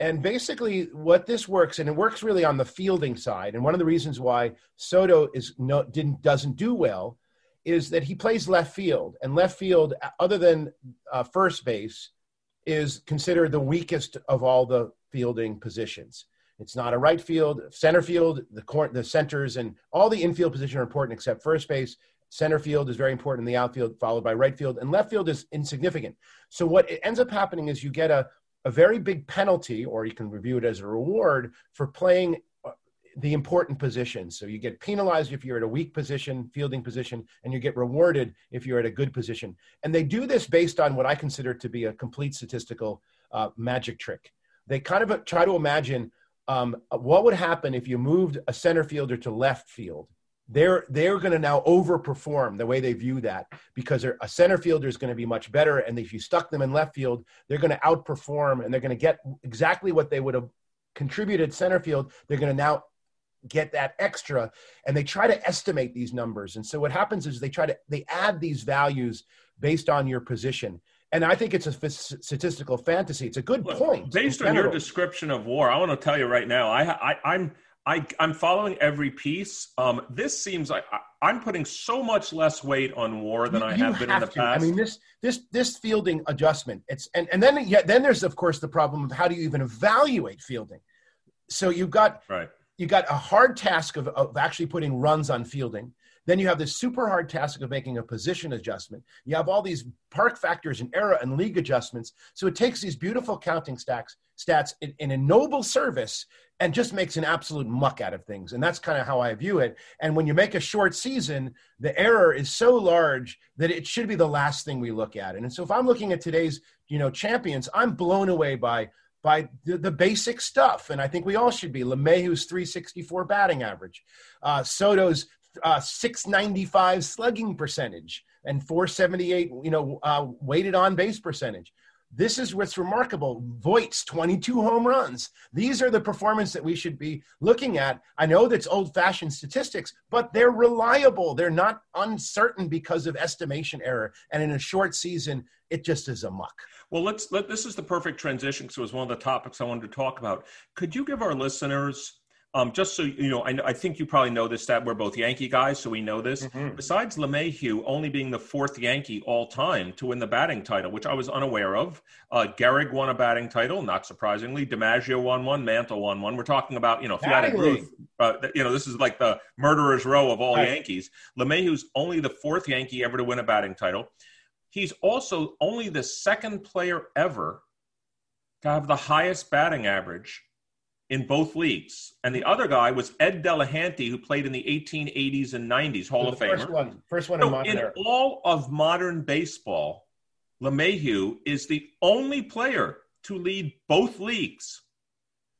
And basically, what this works, and it works really on the fielding side. And one of the reasons why Soto is no didn't doesn't do well is that he plays left field, and left field, other than uh, first base, is considered the weakest of all the fielding positions. It's not a right field, center field, the cor- the centers, and all the infield positions are important except first base. Center field is very important in the outfield, followed by right field, and left field is insignificant. So what ends up happening is you get a, a very big penalty, or you can review it as a reward for playing uh, the important position. So you get penalized if you're at a weak position, fielding position, and you get rewarded if you're at a good position. And they do this based on what I consider to be a complete statistical uh, magic trick. They kind of try to imagine um, what would happen if you moved a center fielder to left field they're they're going to now overperform the way they view that because a center fielder is going to be much better. And if you stuck them in left field they're going to outperform and they're going to get exactly what they would have contributed center field. They're going to now get that extra. And they try to estimate these numbers. And so what happens is they try to they add these values based on your position. And I think it's a f- statistical fantasy. It's a good Look, point. Based on your description of war, I want to tell you right now, I, I, I'm I, am following every piece. Um, this seems like I, am putting so much less weight on war than you, I have been have in the to. past. I mean, this this this fielding adjustment. It's and and then yeah, then there's of course the problem of how do you even evaluate fielding. So you've got right. You got a hard task of, of actually putting runs on fielding. Then you have this super hard task of making a position adjustment. You have all these park factors and era and league adjustments. So it takes these beautiful counting stacks, stats in, in a noble service and just makes an absolute muck out of things. And that's kind of how I view it. And when you make a short season, the error is so large that it should be the last thing we look at. And so if I'm looking at today's, you know, champions, I'm blown away by by the, the, basic stuff. And I think we all should be. LeMahieu's 364 batting average, uh, Soto's uh, 695 slugging percentage and 478, you know, uh, weighted on base percentage. This is what's remarkable. Voit's 22 home runs. These are the performance that we should be looking at. I know that's old fashioned statistics, but they're reliable. They're not uncertain because of estimation error. And in a short season, it just is a muck. Well, let's let this is the perfect transition because it was one of the topics I wanted to talk about. Could you give our listeners um, just so you know, I, I, think you probably know this stat. We're both Yankee guys, so we know this. Mm-hmm. Besides LeMahieu only being the fourth Yankee all time to win the batting title, which I was unaware of, uh, Gehrig won a batting title, not surprisingly. DiMaggio won one, Mantle won one. We're talking about, you know, if you had a Ruth, uh, you know, this is like the murderer's row of all right. Yankees. LeMahieu's only the fourth Yankee ever to win a batting title. He's also only the second player ever to have the highest batting average in both leagues. And the other guy was Ed Delahanty, who played in the 1880s and 90s Hall so of Famer. First one, first one so in modern In all of modern baseball, LeMahieu is the only player to lead both leagues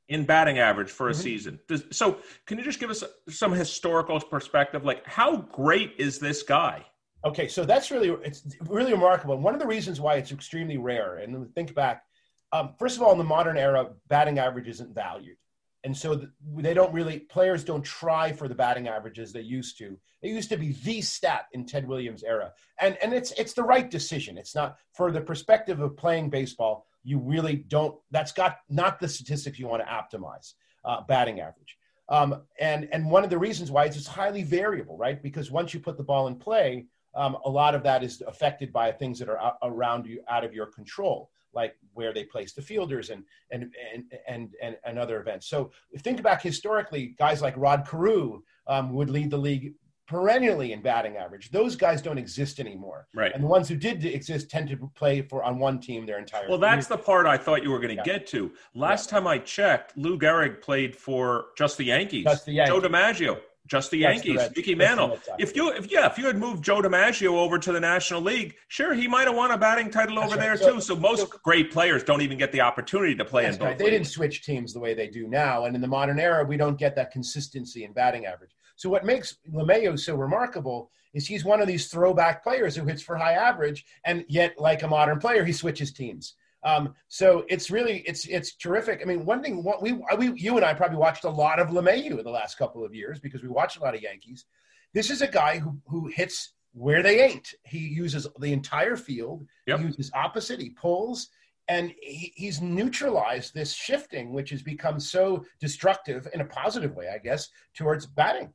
in batting average for a mm-hmm. season. Does, so, can you just give us some historical perspective? Like, how great is this guy? Okay, so that's really it's really remarkable. One of the reasons why it's extremely rare, and think back um, first of all, in the modern era, batting average isn't valued. and so they don't really players don't try for the batting averages they used to. It used to be the stat in Ted Williams' era, and and it's it's the right decision. It's not for the perspective of playing baseball. You really don't. That's got not the statistics you want to optimize. Uh, batting average. Um, and and one of the reasons why is it's highly variable, right? Because once you put the ball in play, um, a lot of that is affected by things that are around you, out of your control like where they place the fielders and and and and and, and other events. So think back historically, guys like Rod Carew um, would lead the league perennially in batting average. Those guys don't exist anymore. Right. And the ones who did exist tend to play for on one team their entire. Well, that's the part I thought you were going to yeah. get to. Last yeah. time I checked, Lou Gehrig played for just the Yankees. Just the Yankees. Joe DiMaggio just the Yankees, Mickey Mantle. If you, if yeah, if you had moved Joe DiMaggio over to the National League, sure, he might have won a batting title That's over right. there so, too. So most so, great players don't even get the opportunity to play in both. Right. They didn't switch teams the way they do now, and in the modern era, we don't get that consistency in batting average. So what makes LeMahieu so remarkable is he's one of these throwback players who hits for high average, and yet, like a modern player, he switches teams. Um, so it's really it's it's terrific. I mean, one thing what we we you and I probably watched a lot of LeMahieu in the last couple of years because we watch a lot of Yankees. This is a guy who who hits where they ain't. He uses the entire field. Yep. He uses opposite. He pulls. And he, he's neutralized this shifting, which has become so destructive in a positive way, I guess, towards batting.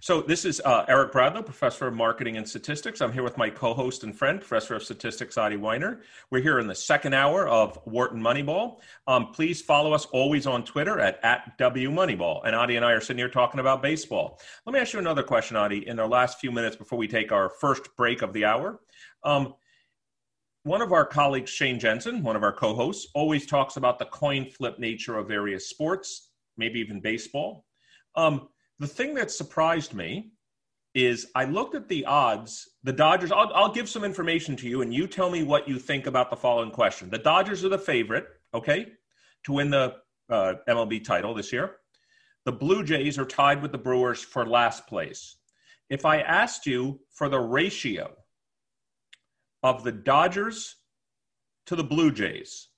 So this is uh, Eric Bradlow, professor of marketing and statistics. I'm here with my co-host and friend, professor of statistics Adi Wyner. We're here in the second hour of Wharton Moneyball. Um, please follow us always on Twitter at, at WMoneyball. And Adi and I are sitting here talking about baseball. Let me ask you another question, Adi, in our last few minutes before we take our first break of the hour. Um, one of our colleagues, Shane Jensen, one of our co-hosts, always talks about the coin flip nature of various sports, maybe even baseball. Um, the thing that surprised me is I looked at the odds. The Dodgers, I'll, I'll, give some information to you, and you tell me what you think about the following question. The Dodgers are the favorite, okay, to win the uh, MLB title this year. The Blue Jays are tied with the Brewers for last place. If I asked you for the ratio of the Dodgers to the Blue Jays,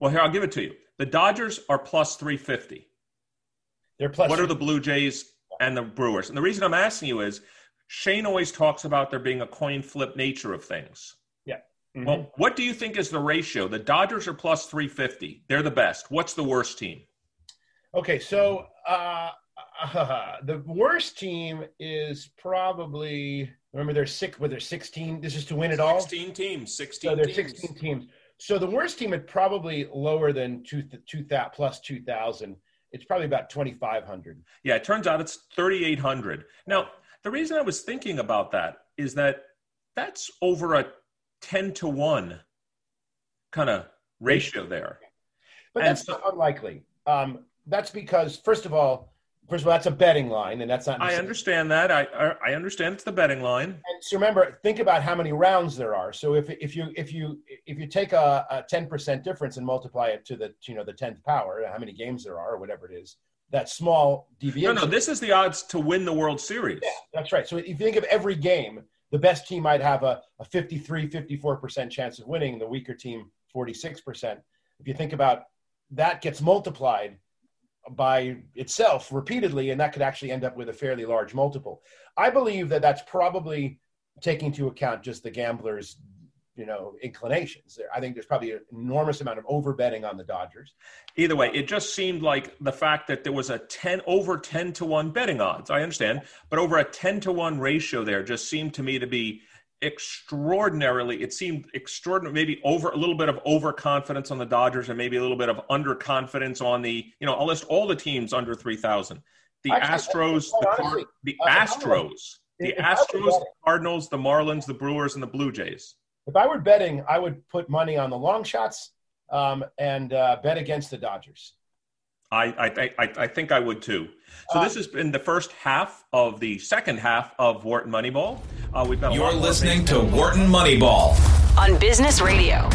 well, here, I'll give it to you. The Dodgers are plus 350. They're plus. What are the Blue Jays and the Brewers? And the reason I'm asking you is Shane always talks about there being a coin flip nature of things. Yeah. Mm-hmm. Well, what do you think is the ratio? The Dodgers are plus 350. They're the best. What's the worst team? Okay, so uh, uh, the worst team is probably remember they're six. Were there 16? This is to win it all. 16 teams. 16. So there's 16 teams. So the worst team would probably lower than two, two that plus 2,000 it's probably about 2500 yeah it turns out it's 3800 now the reason i was thinking about that is that that's over a 10 to 1 kind of ratio there. But and that's so, unlikely. Um, that's because first of all First of all, that's a betting line, and that's not. I understand that. I I understand it's the betting line. And so remember, think about how many rounds there are. So if if you if you if you take a ten percent difference and multiply it to the you know the tenth power, how many games there are, or whatever it is, that small deviation. No, no, this is the odds to win the World Series. Yeah, that's right. So if you think of every game, the best team might have a, a 53, 54% chance of winning, the weaker team 46%. If you think about that gets multiplied by itself repeatedly, and that could actually end up with a fairly large multiple. I believe that that's probably taking into account just the gamblers you know inclinations i think there's probably an enormous amount of over betting on the dodgers either way it just seemed like the fact that there was a 10 over 10 to 1 betting odds i understand but over a 10 to 1 ratio there just seemed to me to be extraordinarily it seemed extraordinary maybe over a little bit of overconfidence on the dodgers and maybe a little bit of underconfidence on the you know i'll list all the teams under 3000 the Actually, astros the, honestly, the uh, astros the astros the cardinals the marlins the brewers and the blue jays. If i were betting i would put money on the long shots um, and uh, bet against the dodgers I, I, I, I think I would too. So this has been the first half of the second half of Wharton Moneyball. Uh, we've got. You're listening to Wharton Moneyball on Business Radio.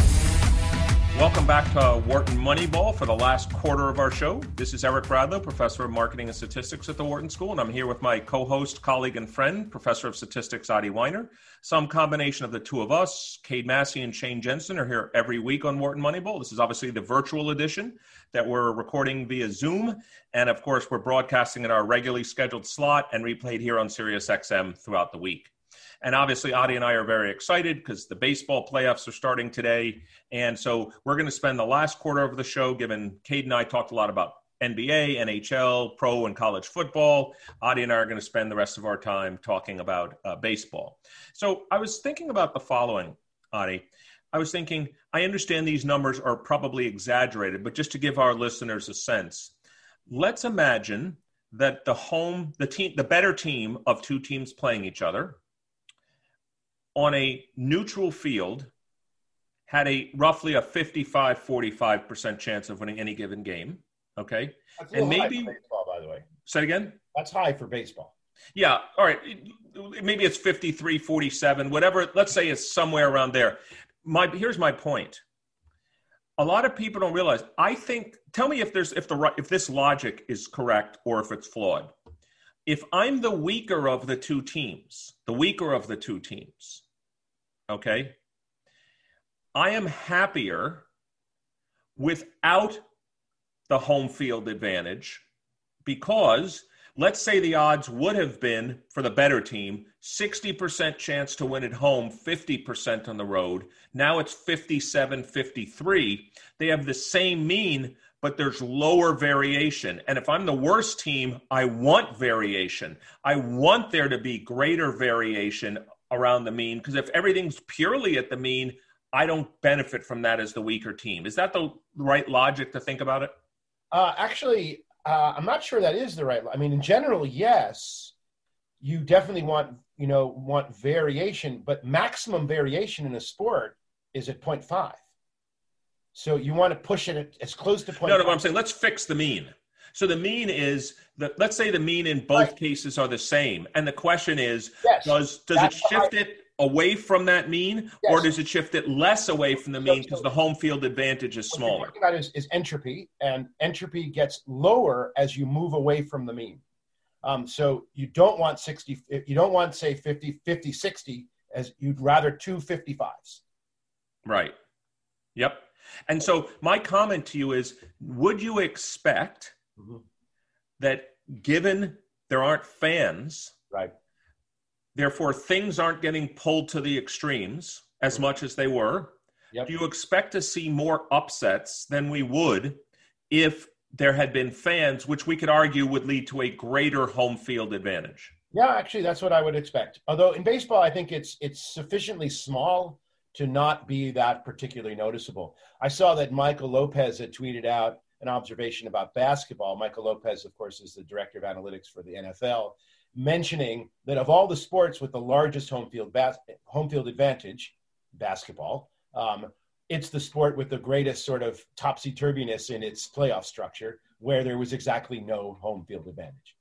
Welcome back to Wharton Moneyball for the last quarter of our show. This is Eric Bradlow, professor of marketing and statistics at the Wharton School, and I'm here with my co-host, colleague, and friend, professor of statistics Adi Wyner. Some combination of the two of us, Cade Massey and Shane Jensen, are here every week on Wharton Moneyball. This is obviously the virtual edition that we're recording via Zoom, and of course, we're broadcasting in our regularly scheduled slot and replayed here on SiriusXM throughout the week. And obviously, Adi and I are very excited because the baseball playoffs are starting today. And so we're going to spend the last quarter of the show, given Cade and I talked a lot about NBA, NHL, pro, and college football. Adi and I are going to spend the rest of our time talking about uh, baseball. So I was thinking about the following, Adi. I was thinking, I understand these numbers are probably exaggerated, but just to give our listeners a sense, let's imagine that the home, the team, the better team of two teams playing each other on a neutral field had a roughly a 55 45% chance of winning any given game okay? And maybe baseball by the way. Say again? That's high for baseball. Yeah all right. Maybe it's 53 47 whatever let's say it's somewhere around there. My here's my point. A lot of people don't realize i think tell me if there's if the if this logic is correct or if it's flawed if I'm the weaker of the two teams, the weaker of the two teams, okay, I am happier without the home field advantage because let's say the odds would have been for the better team 60% chance to win at home 50% on the road. Now it's 57 53 they have the same mean but there's lower variation. And if I'm the worst team, I want variation. I want there to be greater variation around the mean because if everything's purely at the mean, I don't benefit from that as the weaker team. Is that the right logic to think about it? Uh, actually, uh, I'm not sure that is the right. I mean, in general, yes, you definitely want you know want variation, but maximum variation in a sport is at 0.5. So you want to push it as close to point. No, no, I'm saying let's fix the mean. So the mean is that let's say the mean in both right. cases are the same, and the question is, yes, does does it shift it away from that mean, yes. or does it shift it less away from the mean because so, the home field advantage is smaller? What about is, is entropy, and entropy gets lower as you move away from the mean. Um, so you don't want 60, you don't want say 50, 50, 60 as you'd rather two 55s. Right. Yep. And so my comment to you is would you expect mm-hmm. that given there aren't fans, right? Therefore, things aren't getting pulled to the extremes as mm-hmm. much as they were. Yep. Do you expect to see more upsets than we would if there had been fans, which we could argue would lead to a greater home field advantage? Yeah, actually, that's what I would expect. Although in baseball, I think it's it's sufficiently small to not be that particularly noticeable. I saw that Michael Lopez had tweeted out an observation about basketball. Michael Lopez, of course, is the director of analytics for the NFL, mentioning that of all the sports with the largest home field bas- home field advantage, basketball, um, it's the sport with the greatest sort of topsy turviness in its playoff structure, where there was exactly no home field advantage.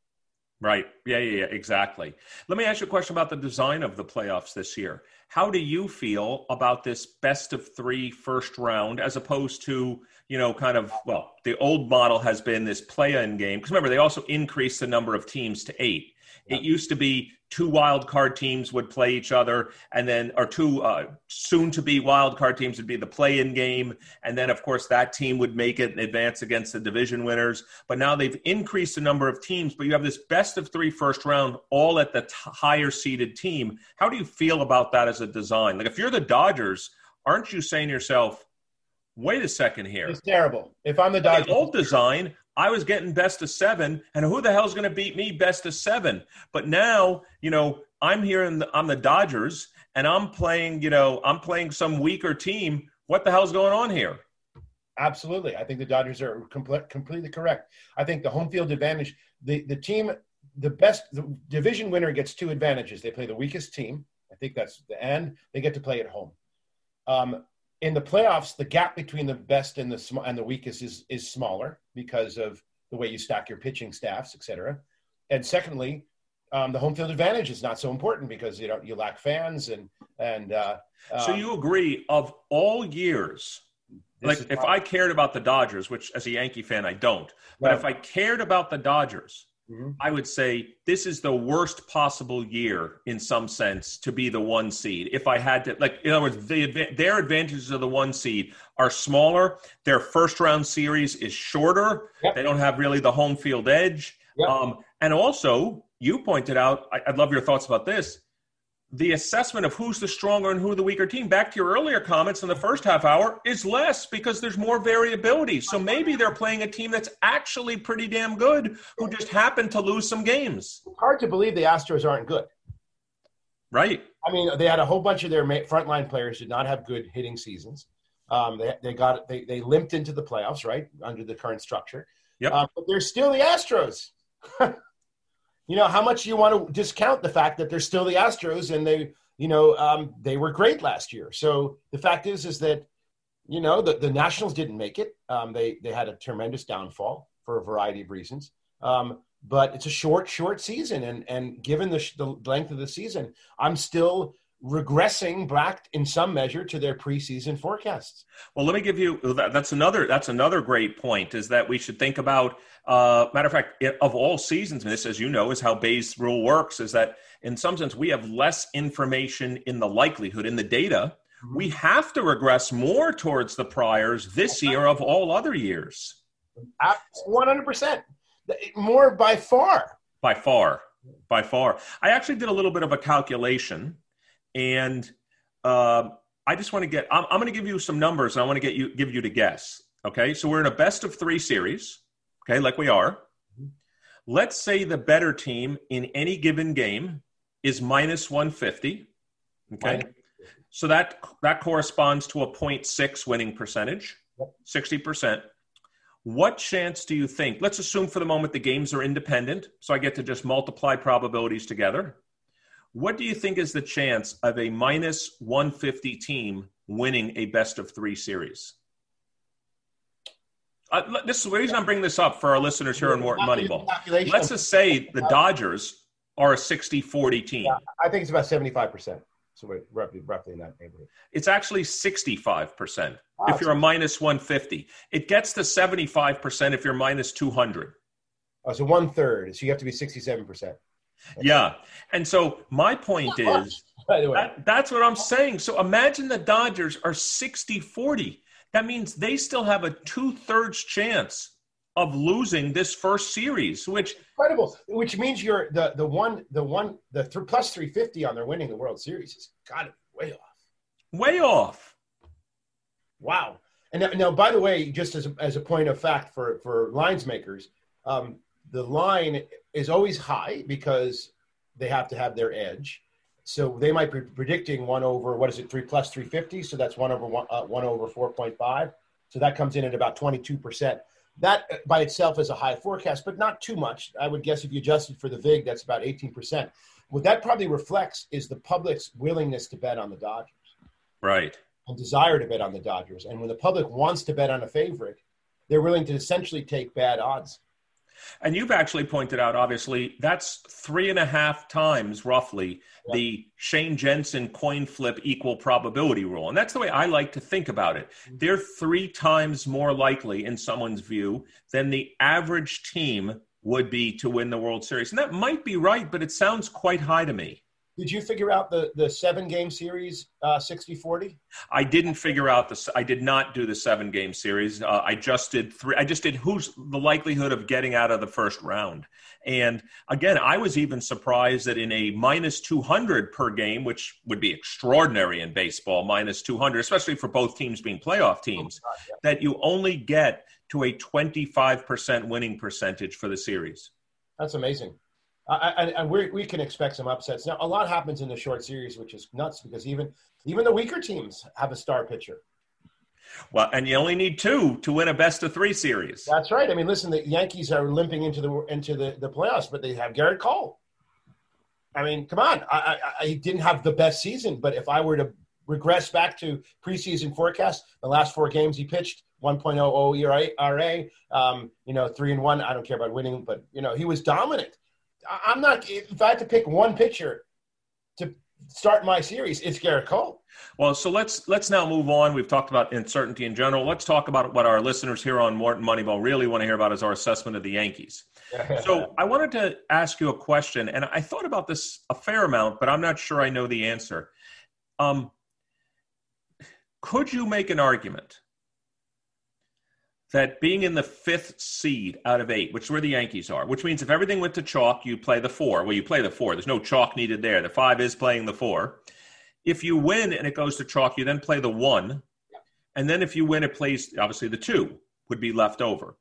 Right. Yeah, yeah, yeah, exactly. Let me ask you a question about the design of the playoffs this year. How do you feel about this best of three first round as opposed to, you know, kind of, well, the old model has been this play in game? Because remember, they also increased the number of teams to eight. It used to be two wild card teams would play each other, and then or two uh, soon to be wild card teams would be the play in game, and then of course that team would make it and advance against the division winners. But now they've increased the number of teams, but you have this best of three first round all at the t- higher seeded team. How do you feel about that as a design? Like if you're the Dodgers, aren't you saying to yourself? Wait a second here. It's terrible. If I'm the Dodgers, the old design, I was getting best of seven, and who the hell's going to beat me best of seven? But now, you know, I'm here in the, I'm the Dodgers, and I'm playing, you know, I'm playing some weaker team. What the hell's going on here? Absolutely, I think the Dodgers are complete, completely correct. I think the home field advantage, the the team, the best the division winner gets two advantages. They play the weakest team. I think that's the end. They get to play at home. Um, in the playoffs, the gap between the best and the sm- and the weakest is is smaller because of the way you stack your pitching staffs, et cetera. And secondly, um, the home field advantage is not so important because you know you lack fans and and. Uh, so you agree of all years, like if I cared about the Dodgers, which as a Yankee fan I don't, but Right. if I cared about the Dodgers, Mhm. I would say this is the worst possible year in some sense to be the one seed. If I had to, like, in other words, the, their advantages of the one seed are smaller. Their first round series is shorter. Yep. They don't have really the home field edge. Yep. Um, and also, you pointed out, I, I'd love your thoughts about this. The assessment of who's the stronger and who the weaker team, back to your earlier comments in the first half hour, is less because there's more variability. So maybe they're playing a team that's actually pretty damn good who just happened to lose some games. It's hard to believe the Astros aren't good. Right. I mean, they had a whole bunch of their frontline players did not have good hitting seasons. Um, they, they got they, they limped into the playoffs, right, under the current structure. Yep. Um, but they're still the Astros. you know, how much you want to discount the fact that they're still the Astros and they, you know, um, they were great last year. So the fact is, is that, you know, the, the Nationals didn't make it. Um, they they had a tremendous downfall for a variety of reasons. Um, but it's a short, short season, and and given the, the length of the season, I'm still regressing back in some measure to their preseason forecasts. Well, let me give you that, that's another that's another great point is that we should think about. Uh, matter of fact, it, of all seasons, and this, as you know, is how Bayes' rule works. Is that in some sense we have less information in the likelihood in the data. We have to regress more towards the priors this year of all other years One hundred percent, more by far. by far, by far. I actually did a little bit of a calculation, and um I just want to get. I'm, I'm going to give you some numbers, and I want to get you give you to guess. Okay, so we're in a best of three series. Okay, like we are. Let's say the better team in any given game is minus 150. Okay, Minus- so that that corresponds to a 0.6 winning percentage, 60 percent. What chance do you think? Let's assume for the moment the games are independent, so I get to just multiply probabilities together. What do you think is the chance of a minus 150 team winning a best of three series? Uh, this is the reason I'm bringing this up for our listeners here on Wharton Moneyball. Let's just say the Dodgers are a 60 40 team. Yeah, I think it's about seventy-five percent. So we're roughly, roughly in that neighborhood. It's actually 65% Wow, if you're a minus 150. It gets to 75% if you're minus 200. Oh, so one third. So you have to be sixty-seven percent. Yeah. And so my point is By the way, that, that's what I'm saying. So imagine the Dodgers are 60 40. That means they still have a two thirds chance of losing this first series, which incredible. Which means you're the the one the one the th- plus three fifty on their winning the World Series has got to be way off. way off. Wow. And now, now, by the way, just as a, as a point of fact for for lines makers, um, the line is always high because they have to have their edge. So they might be predicting one over what is it three plus three fifty. So that's one over one, uh, one over four point five. So that comes in at about twenty two percent. That uh, by itself is a high forecast, but not too much. I would guess if you adjusted for the VIG, that's about eighteen percent. What that probably reflects is the public's willingness to bet on the Dodgers Right. and desire to bet on the Dodgers. And when the public wants to bet on a favorite, they're willing to essentially take bad odds. And you've actually pointed out, obviously, that's three and a half times roughly Yeah. the Shane Jensen coin flip equal probability rule. And that's the way I like to think about it. Mm-hmm. They're three times more likely, in someone's view, than the average team would be to win the World Series. And that might be right, but it sounds quite high to me. Did you figure out the, the seven game series uh, 60 40? I didn't figure out this. I did not do the seven game series. Uh, I just did three. I just did who's the likelihood of getting out of the first round. And again, I was even surprised that in a minus 200 per game, which would be extraordinary in baseball, minus 200, especially for both teams being playoff teams, that you only get to a 25% winning percentage for the series. That's amazing. I, I, and we we can expect some upsets. Now, a lot happens in the short series, which is nuts because even even the weaker teams have a star pitcher. Well, and you only need two to win a best of three series. That's right. I mean, listen, the Yankees are limping into the into the, the playoffs, but they have Gerrit Cole. I mean, come on. I, I, I didn't have the best season, but if I were to regress back to preseason forecast, the last four games he pitched, 1.00 ERA, um, you know, three and one. I don't care about winning, but you know, he was dominant. I'm not. If I had to pick one pitcher to start my series, it's Gerrit Cole. Well, so let's let's now move on. We've talked about uncertainty in general. Let's talk about what our listeners here on Wharton Moneyball really want to hear about is our assessment of the Yankees. so I wanted to ask you a question, and I thought about this a fair amount, but I'm not sure I know the answer. Um, could you make an argument that being in the fifth seed out of eight, which is where the Yankees are, which means if everything went to chalk, you play the four. Well, you play the four. There's no chalk needed there. The five is playing the four. If you win and it goes to chalk, you then play the one. And then if you win, it plays obviously the two would be left over.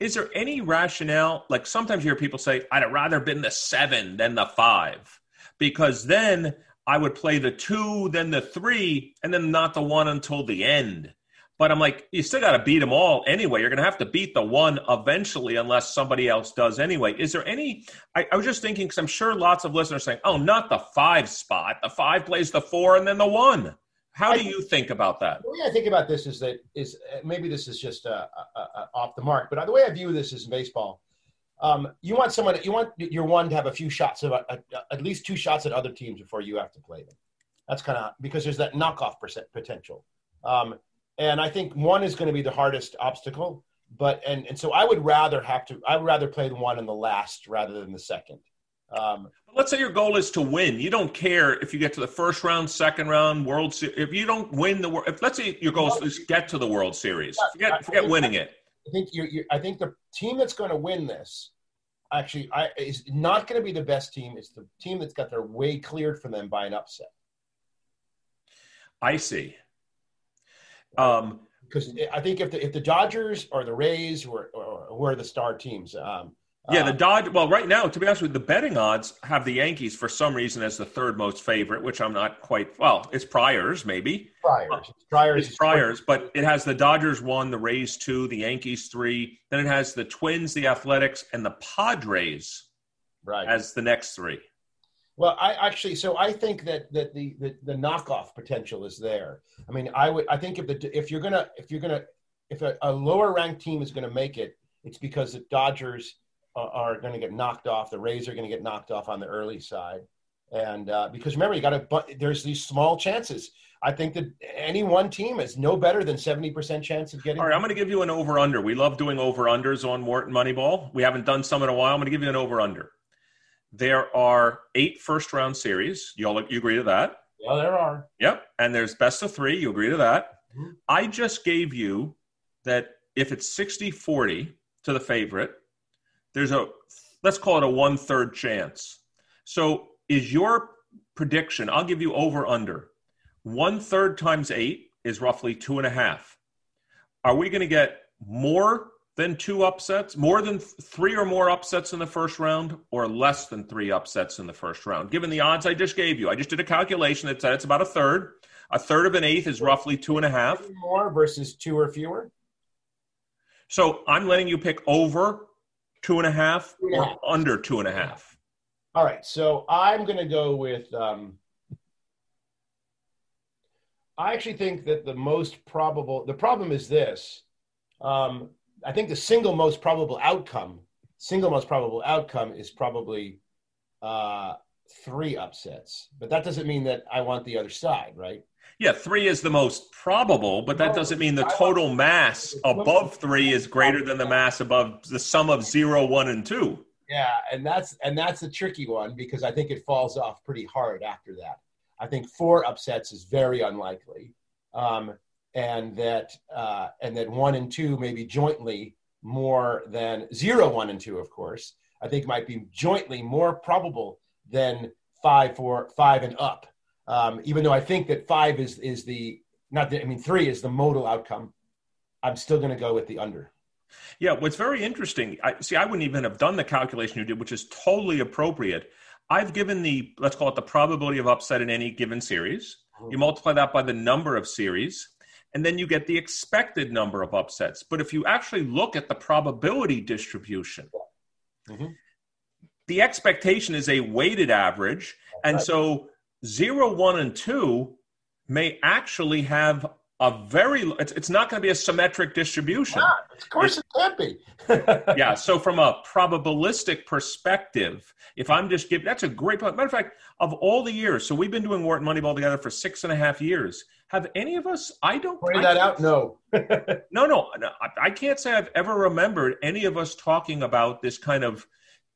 Is there any rationale? Like sometimes you hear people say, I'd rather been the seven than the five, because then I would play the two, then the three, and then not the one until the end but I'm like, you still got to beat them all anyway. You're going to have to beat the one eventually, unless somebody else does anyway. Is there any? I, I was just thinking because I'm sure lots of listeners saying, "Oh, not the five spot. The five plays the four, and then the one." How do you think about that? The way I think about this is that is maybe this is just uh, uh, uh, off the mark, but the way I view this is in baseball. Um, you want someone, you want your one to have a few shots of uh, at least two shots at other teams before you have to play them. That's kind of because there's that knockoff percent potential. Um, and I think one is going to be the hardest obstacle. But and and so I would rather have to. I would rather play the one in the last rather than the second. Um, Let's say your goal is to win. You don't care if you get to the first round, second round, World Series. If you don't win the World, If let's say your goal is to get to the World Series, forget forget winning it. I think you're, you're, I think the team that's going to win this actually I, is not going to be the best team. It's the team that's got their way cleared for them by an upset. I see. Um, because I think if the if the Dodgers or the Rays were or, who are the star teams. Um, yeah, the um, Dodge. Well, right now, to be honest with you, the betting odds have the Yankees for some reason as the third most favorite, which I'm not quite. Well, it's Priors, maybe. Priors, it's Priors, it's Priors, but it has the Dodgers one, the Rays two, the Yankees three. Then it has the Twins, the Athletics, and the Padres. Right. As the next three. Well, I actually, so I think that that the, the the knockoff potential is there. I mean, I would, I think if the if you're gonna if you're gonna if a, a lower ranked team is gonna make it, it's because the Dodgers are, are going to get knocked off. The Rays are to get knocked off on the early side, and uh, because remember, you got to. There's these small chances. I think that any one team is no better than 70% chance of getting. All right, I'm going to give you an over under. We love doing over unders on Wharton Moneyball. We haven't done some in a while. I'm going to give you an over under. There are eight first round series. You all you agree to that? Yeah, there are. Yep. And there's best of three. You agree to that? Mm-hmm. I just gave you that if it's 60 40 to the favorite, there's a, let's call it a one third chance. So is your prediction, I'll give you over under. One third times eight is roughly two and a half. Are we going to get more than two upsets, more than three or more upsets in the first round, or less than three upsets in the first round? Given the odds I just gave you, I just did a calculation that said it's about a third. A third of an eighth is roughly two and a half. More versus two or fewer. So I'm letting you pick over two and a half two and or a half. under two and a half. All right. So I'm going to go with. Um, I actually think that the most probable. The problem is this. Um, I think the single most probable outcome, single most probable outcome is probably uh, three upsets. But that doesn't mean that I want the other side, right? Yeah, three is the most probable, but that doesn't mean the total mass above three is greater than the mass above the sum of zero, one, and two. Yeah, and that's and that's a tricky one because I think it falls off pretty hard after that. I think four upsets is very unlikely. Um, and that uh, and that one and two maybe jointly more than zero, one and two, of course, I think might be jointly more probable than five, four, five and up. Um, even though I think that five is is the not the, I mean three is the modal outcome. I'm still going to go with the under. Yeah, what's very interesting. I see. I wouldn't even have done the calculation you did, which is totally appropriate. I've given the let's call it the probability of upset in any given series. You multiply that by the number of series, and then you get the expected number of upsets. But if you actually look at the probability distribution, mm-hmm. the expectation is a weighted average. And so zero, one, and two may actually have a very it's, it's not going to be a symmetric distribution. of course, it can't be. yeah. So from a probabilistic perspective, if I'm just giving that's a great point. Matter of fact, of all the years, so we've been doing Wharton Moneyball together for six and a half years. Have any of us? I don't. I that out. No. no, no, no. I can't say I've ever remembered any of us talking about this kind of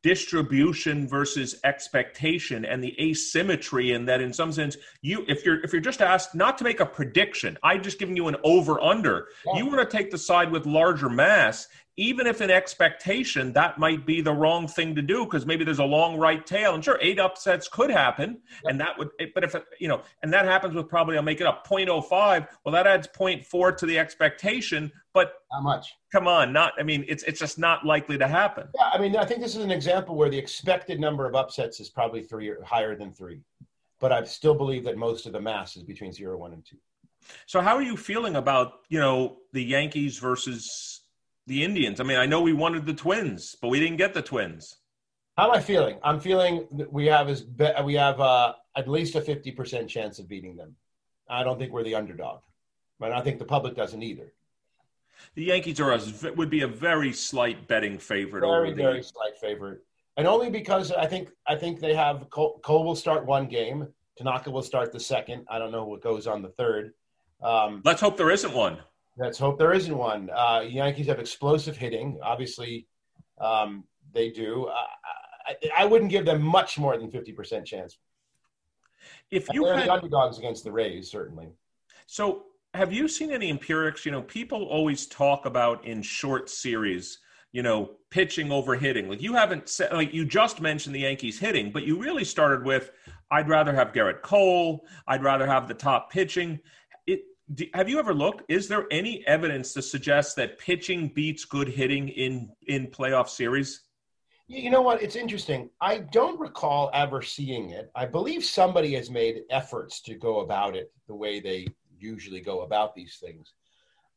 distribution versus expectation and the asymmetry and that in some sense you if you're if you're just asked not to make a prediction i just giving you an over under yeah. you want to take the side with larger mass even if an expectation that might be the wrong thing to do because maybe there's a long right tail and sure eight upsets could happen and that would but if you know and that happens with probably i'll make it up 0.05 well that adds 0.4 to the expectation but how much. come on not i mean it's it's just not likely to happen. Yeah i mean i think this is an example where the expected number of upsets is probably three or higher than three but i still believe that most of the mass is between zero one and two. So how are you feeling about you know the yankees versus the Indians. I mean, I know we wanted the Twins, but we didn't get the Twins. How am I feeling? I'm feeling that we have as we have uh, at least a 50% chance of beating them. I don't think we're the underdog, but I think the public doesn't either. The Yankees are a, would be a very slight betting favorite. Very, over the, very slight favorite, and only because I think I think they have Cole, Cole will start one game, Tanaka will start the second. I don't know what goes on the third. Um, Let's hope there isn't one. Let's hope there isn't one. Uh, Yankees have explosive hitting. Obviously, um, they do. Uh, I, I, wouldn't give them much more than fifty percent chance. If you they're had, the underdogs against the Rays, certainly. So, have you seen any empirics? You know, people always talk about in short series. You know, pitching over hitting. Like you haven't said, like you just mentioned the Yankees hitting, but you really started with, I'd rather have Gerrit Cole. I'd rather have the top pitching have you ever looked? Is there any evidence to suggest that pitching beats good hitting in in playoff series? You know what? It's interesting. I don't recall ever seeing it. I believe somebody has made efforts to go about it the way they usually go about these things.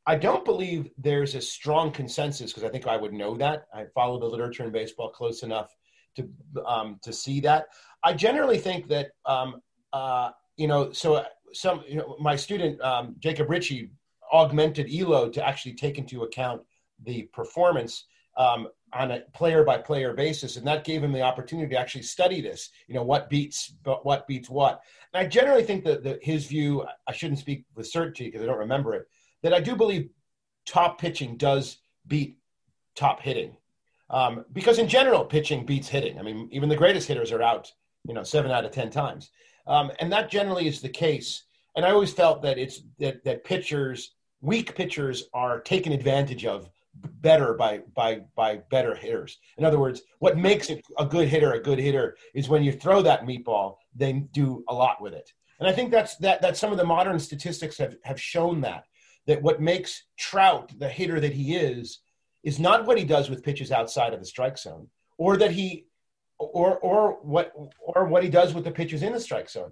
I don't believe there's a strong consensus because I think I would know that. I follow the literature in baseball close enough to um, to see that. I generally think that um, uh, you know. So some you know, my student um, Jacob Ritchie augmented Elo to actually take into account the performance um, on a player by player basis, and that gave him the opportunity to actually study this. You know what beats but what beats what. And I generally think that, that his view. I shouldn't speak with certainty because I don't remember it. That I do believe top pitching does beat top hitting. Um, because in general, pitching beats hitting. I mean, even the greatest hitters are out, you know, seven out of ten times. Um, and that generally is the case. And I always felt that it's that, that pitchers, weak pitchers, are taken advantage of better by by by better hitters. In other words, what makes it a good hitter a good hitter is when you throw that meatball, they do a lot with it. And I think that's that that some of the modern statistics have, have shown that that what makes Trout the hitter that he is is not what he does with pitches outside of the strike zone, or that he or or what or what he does with the pitches in the strike zone.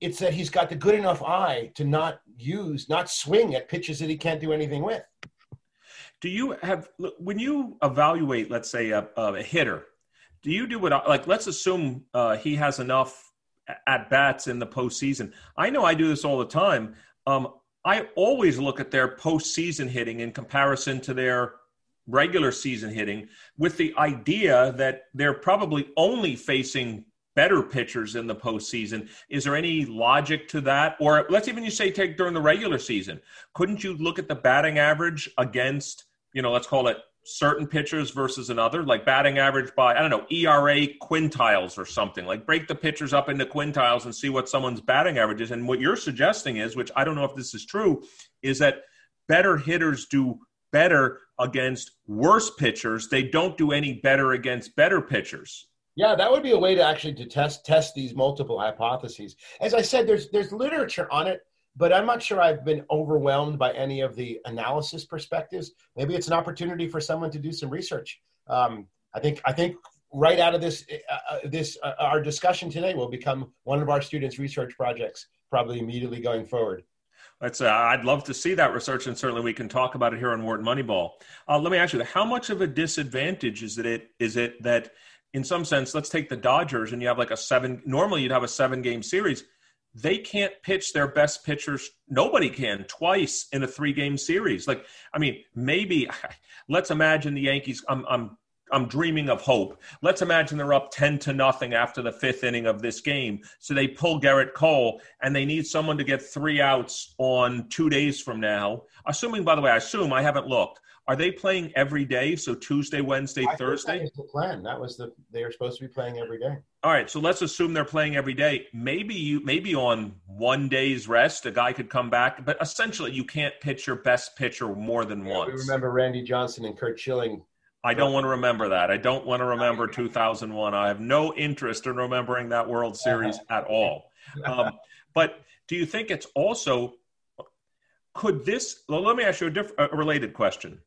It's that he's got the good enough eye to not use, not swing at pitches that he can't do anything with. Do you have when you evaluate, let's say, a, a hitter? Do you do what like? Let's assume uh, he has enough at bats in the postseason. I know I do this all the time. Um, I always look at their postseason hitting in comparison to their regular season hitting with the idea that they're probably only facing better pitchers in the postseason. Is there any logic to that? Or let's even you say take during the regular season. Couldn't you look at the batting average against, you know, let's call it certain pitchers versus another, like batting average by, I don't know, ERA quintiles or something, like break the pitchers up into quintiles and see what someone's batting average is. And what you're suggesting is, which I don't know if this is true, is that better hitters do better against worse pitchers. They don't do any better against better pitchers. Yeah, that would be a way to actually to test test these multiple hypotheses. As I said, there's there's literature on it, but I'm not sure I've been overwhelmed by any of the analysis perspectives. Maybe it's an opportunity for someone to do some research. Um, I think I think right out of this uh, uh this uh, our discussion today will become one of our students' research projects, probably immediately going forward. That's, uh, I'd love to see that research, and certainly we can talk about it here on Wharton Moneyball. Uh, let me ask you: How much of a disadvantage is it? Is it that, in some sense, let's take the Dodgers, and you have like a seven. Normally, you'd have a seven-game series. they can't pitch their best pitchers. Nobody can twice in a three game series. Like, I mean, maybe let's imagine the Yankees. I'm, I'm, I'm dreaming of hope. Let's imagine they're up 10 to nothing after the fifth inning of this game. So they pull Gerrit Cole and they need someone to get three outs on two days from now. Assuming, by the way, I assume I haven't looked. Are they playing every day? So Tuesday, Wednesday, I Thursday? That was the plan. That was the they are supposed to be playing every day. All right, so let's assume they're playing every day. Maybe you maybe on one day's rest, a guy could come back, but essentially you can't pitch your best pitcher more than yeah, once. We remember Randy Johnson and Curt Schilling. I don't want to remember that. I don't want to remember 2001. I have no interest in remembering that World Series at all. Um, but do you think it's also could this? Well, let me ask you a, diff, a related question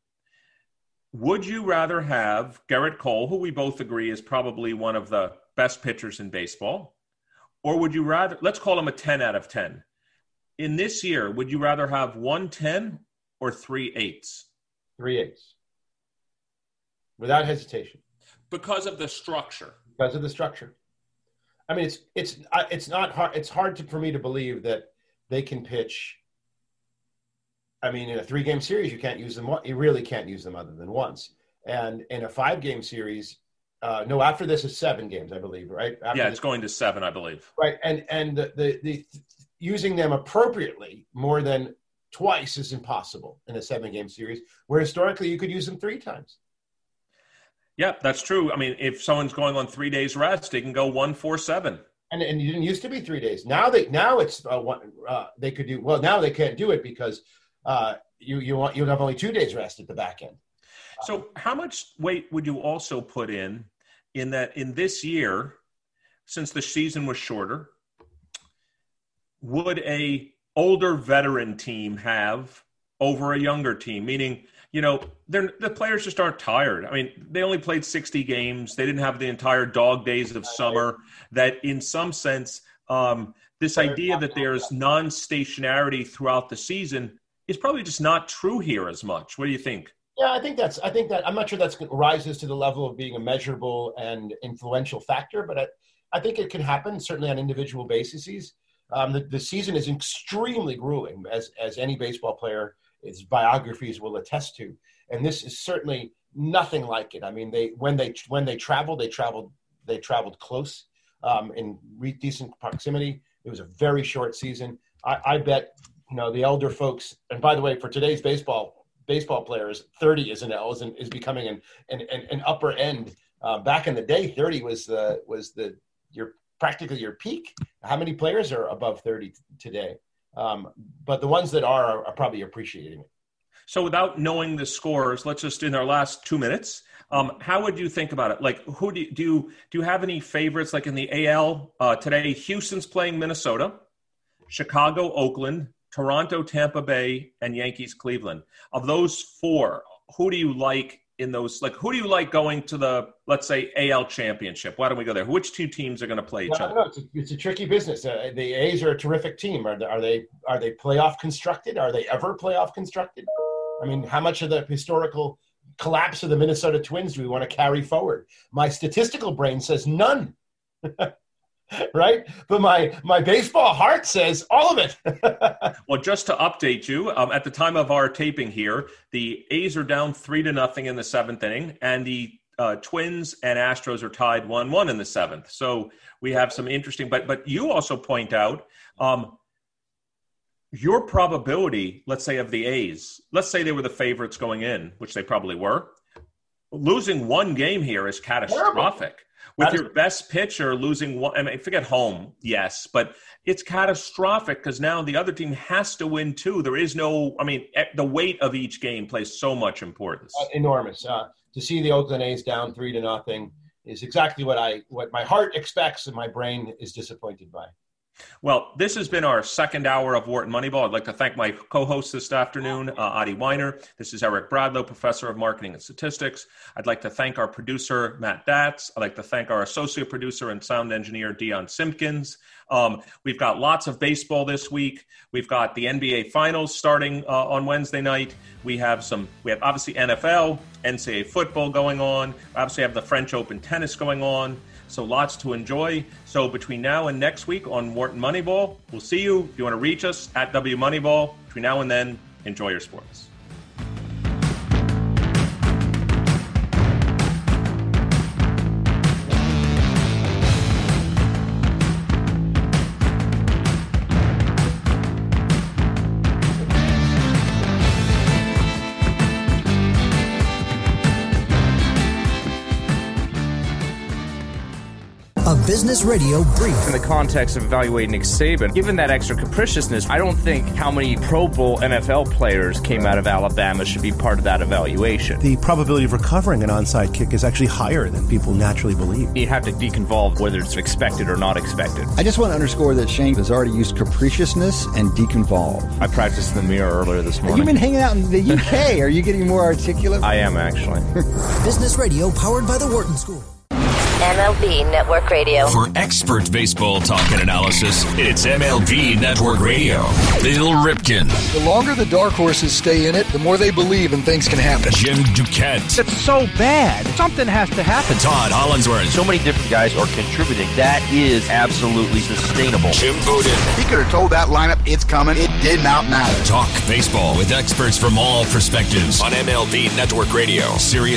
would you rather have Gerrit Cole, who we both agree is probably one of the best pitchers in baseball, or would you rather, let's call him a 10 out of 10? In this year, would you rather have one 10 or three eights? Three eights. Without hesitation. Because of the structure. Because of the structure. I mean, it's it's it's not hard. It's hard to, for me to believe that they can pitch I mean, in a three game series, you can't use them. You really can't use them other than once. And in a five game series, uh, no, after this is seven games, I believe, right? After yeah, it's this, going to seven, I believe. Right, and and the, the, the using them appropriately more than twice is impossible in a seven game series, where historically you could use them three times. Yeah, that's true. I mean, if someone's going on three days rest, they can go one four seven. And and it didn't used to be three days. Now they now it's uh, one. Uh, they could do well. Now they can't do it because uh, you you want you have only two days rest at the back end. So, how much weight would you also put in in that in this year, since the season was shorter, would a older veteran team have over a younger team? Meaning, you know, the players just aren't tired. I mean, they only played 60 games. They didn't have the entire dog days of summer. That, in some sense, um, this idea that there's non-stationarity throughout the season is probably just not true here as much. What do you think? Yeah, I think that's. I think that I'm not sure that's rises to the level of being a measurable and influential factor, but I, I think it can happen certainly on individual bases. Um, the, the season is extremely grueling, as as any baseball player, his biographies will attest to, and this is certainly nothing like it. I mean, they when they when they traveled, they traveled they traveled close um, in re- decent proximity. It was a very short season. I, I bet you know the elder folks and by the way for today's baseball baseball players 30 is an is, an, is becoming an, an, an upper end uh, back in the day 30 was the was the your practically your peak how many players are above 30 today um, but the ones that are, are, probably appreciating it. So without knowing the scores let's just in our last two minutes um, how would you think about it? Like who do you, do you do you have any favorites? Like in the al uh, today houston's playing minnesota chicago oakland Toronto, Tampa Bay, and Yankees, Cleveland. Of those four, who do you like in those? Like, who do you like going to the, let's say, AL championship? Why don't we go there? Which two teams are going to play each well, other? It's a, it's, a, tricky business. Uh, the A's are a terrific team. Are they, are they are they playoff constructed? Are they ever playoff constructed? I mean, how much of the historical collapse of the Minnesota Twins do we want to carry forward? My statistical brain says none. right? But my my baseball heart says all of it. well, just to update you, um, at the time of our taping here, the A's are down three to nothing in the seventh inning, and the uh, Twins and Astros are tied one-one in the seventh. So we have some interesting. But but you also point out. Um, your probability, let's say, of the A's, let's say they were the favorites going in, which they probably were, losing one game here is catastrophic. Terrible with your best pitcher losing one. I mean, forget home, yes, but it's catastrophic because now the other team has to win too. There is no, I mean, the weight of each game plays so much importance. Uh, enormous. Uh, to see the Oakland A's down three to nothing is exactly what I what my heart expects and my brain is disappointed by. Well, this has been our second hour of Wharton Moneyball. I'd like to thank my co-host this afternoon, uh, Adi Wyner. This is Eric Bradlow, professor of marketing and statistics. I'd like to thank our producer, Matt Datz. I'd like to thank our associate producer and sound engineer, Dion Simpkins. Um, we've got lots of baseball this week. We've got the NBA Finals starting uh, on Wednesday night. We have some. We have obviously NFL, NCAA football going on. We obviously have the French Open tennis going on. So lots to enjoy. So between now and next week on Wharton Moneyball, we'll see you. If you want to reach us at W Moneyball, between now and then, enjoy your sports. Business Radio Brief. In the context of evaluating Nick Saban, given that extra capriciousness, I don't think how many Pro Bowl NFL players came out of Alabama should be part of that evaluation. The probability of recovering an onside kick is actually higher than people naturally believe. You have to deconvolve whether it's expected or not expected. I just want to underscore that Shane has already used capriciousness and deconvolve. I practiced in the mirror earlier this morning. You've been hanging out in the UK. Are you getting more articulate? I am actually. Business Radio powered by the Wharton School. MLB Network Radio. For expert baseball talk and analysis, it's MLB Network Radio. Bill Ripken. The longer the dark horses stay in it, the more they believe and things can happen. Jim Duquette. It's so bad. Something has to happen. Todd Hollandsworth. So many different guys are contributing. That is absolutely sustainable. Jim Bowden. He could have told that lineup it's coming. It did not matter. Talk baseball with experts from all perspectives on MLB Network Radio. Sirius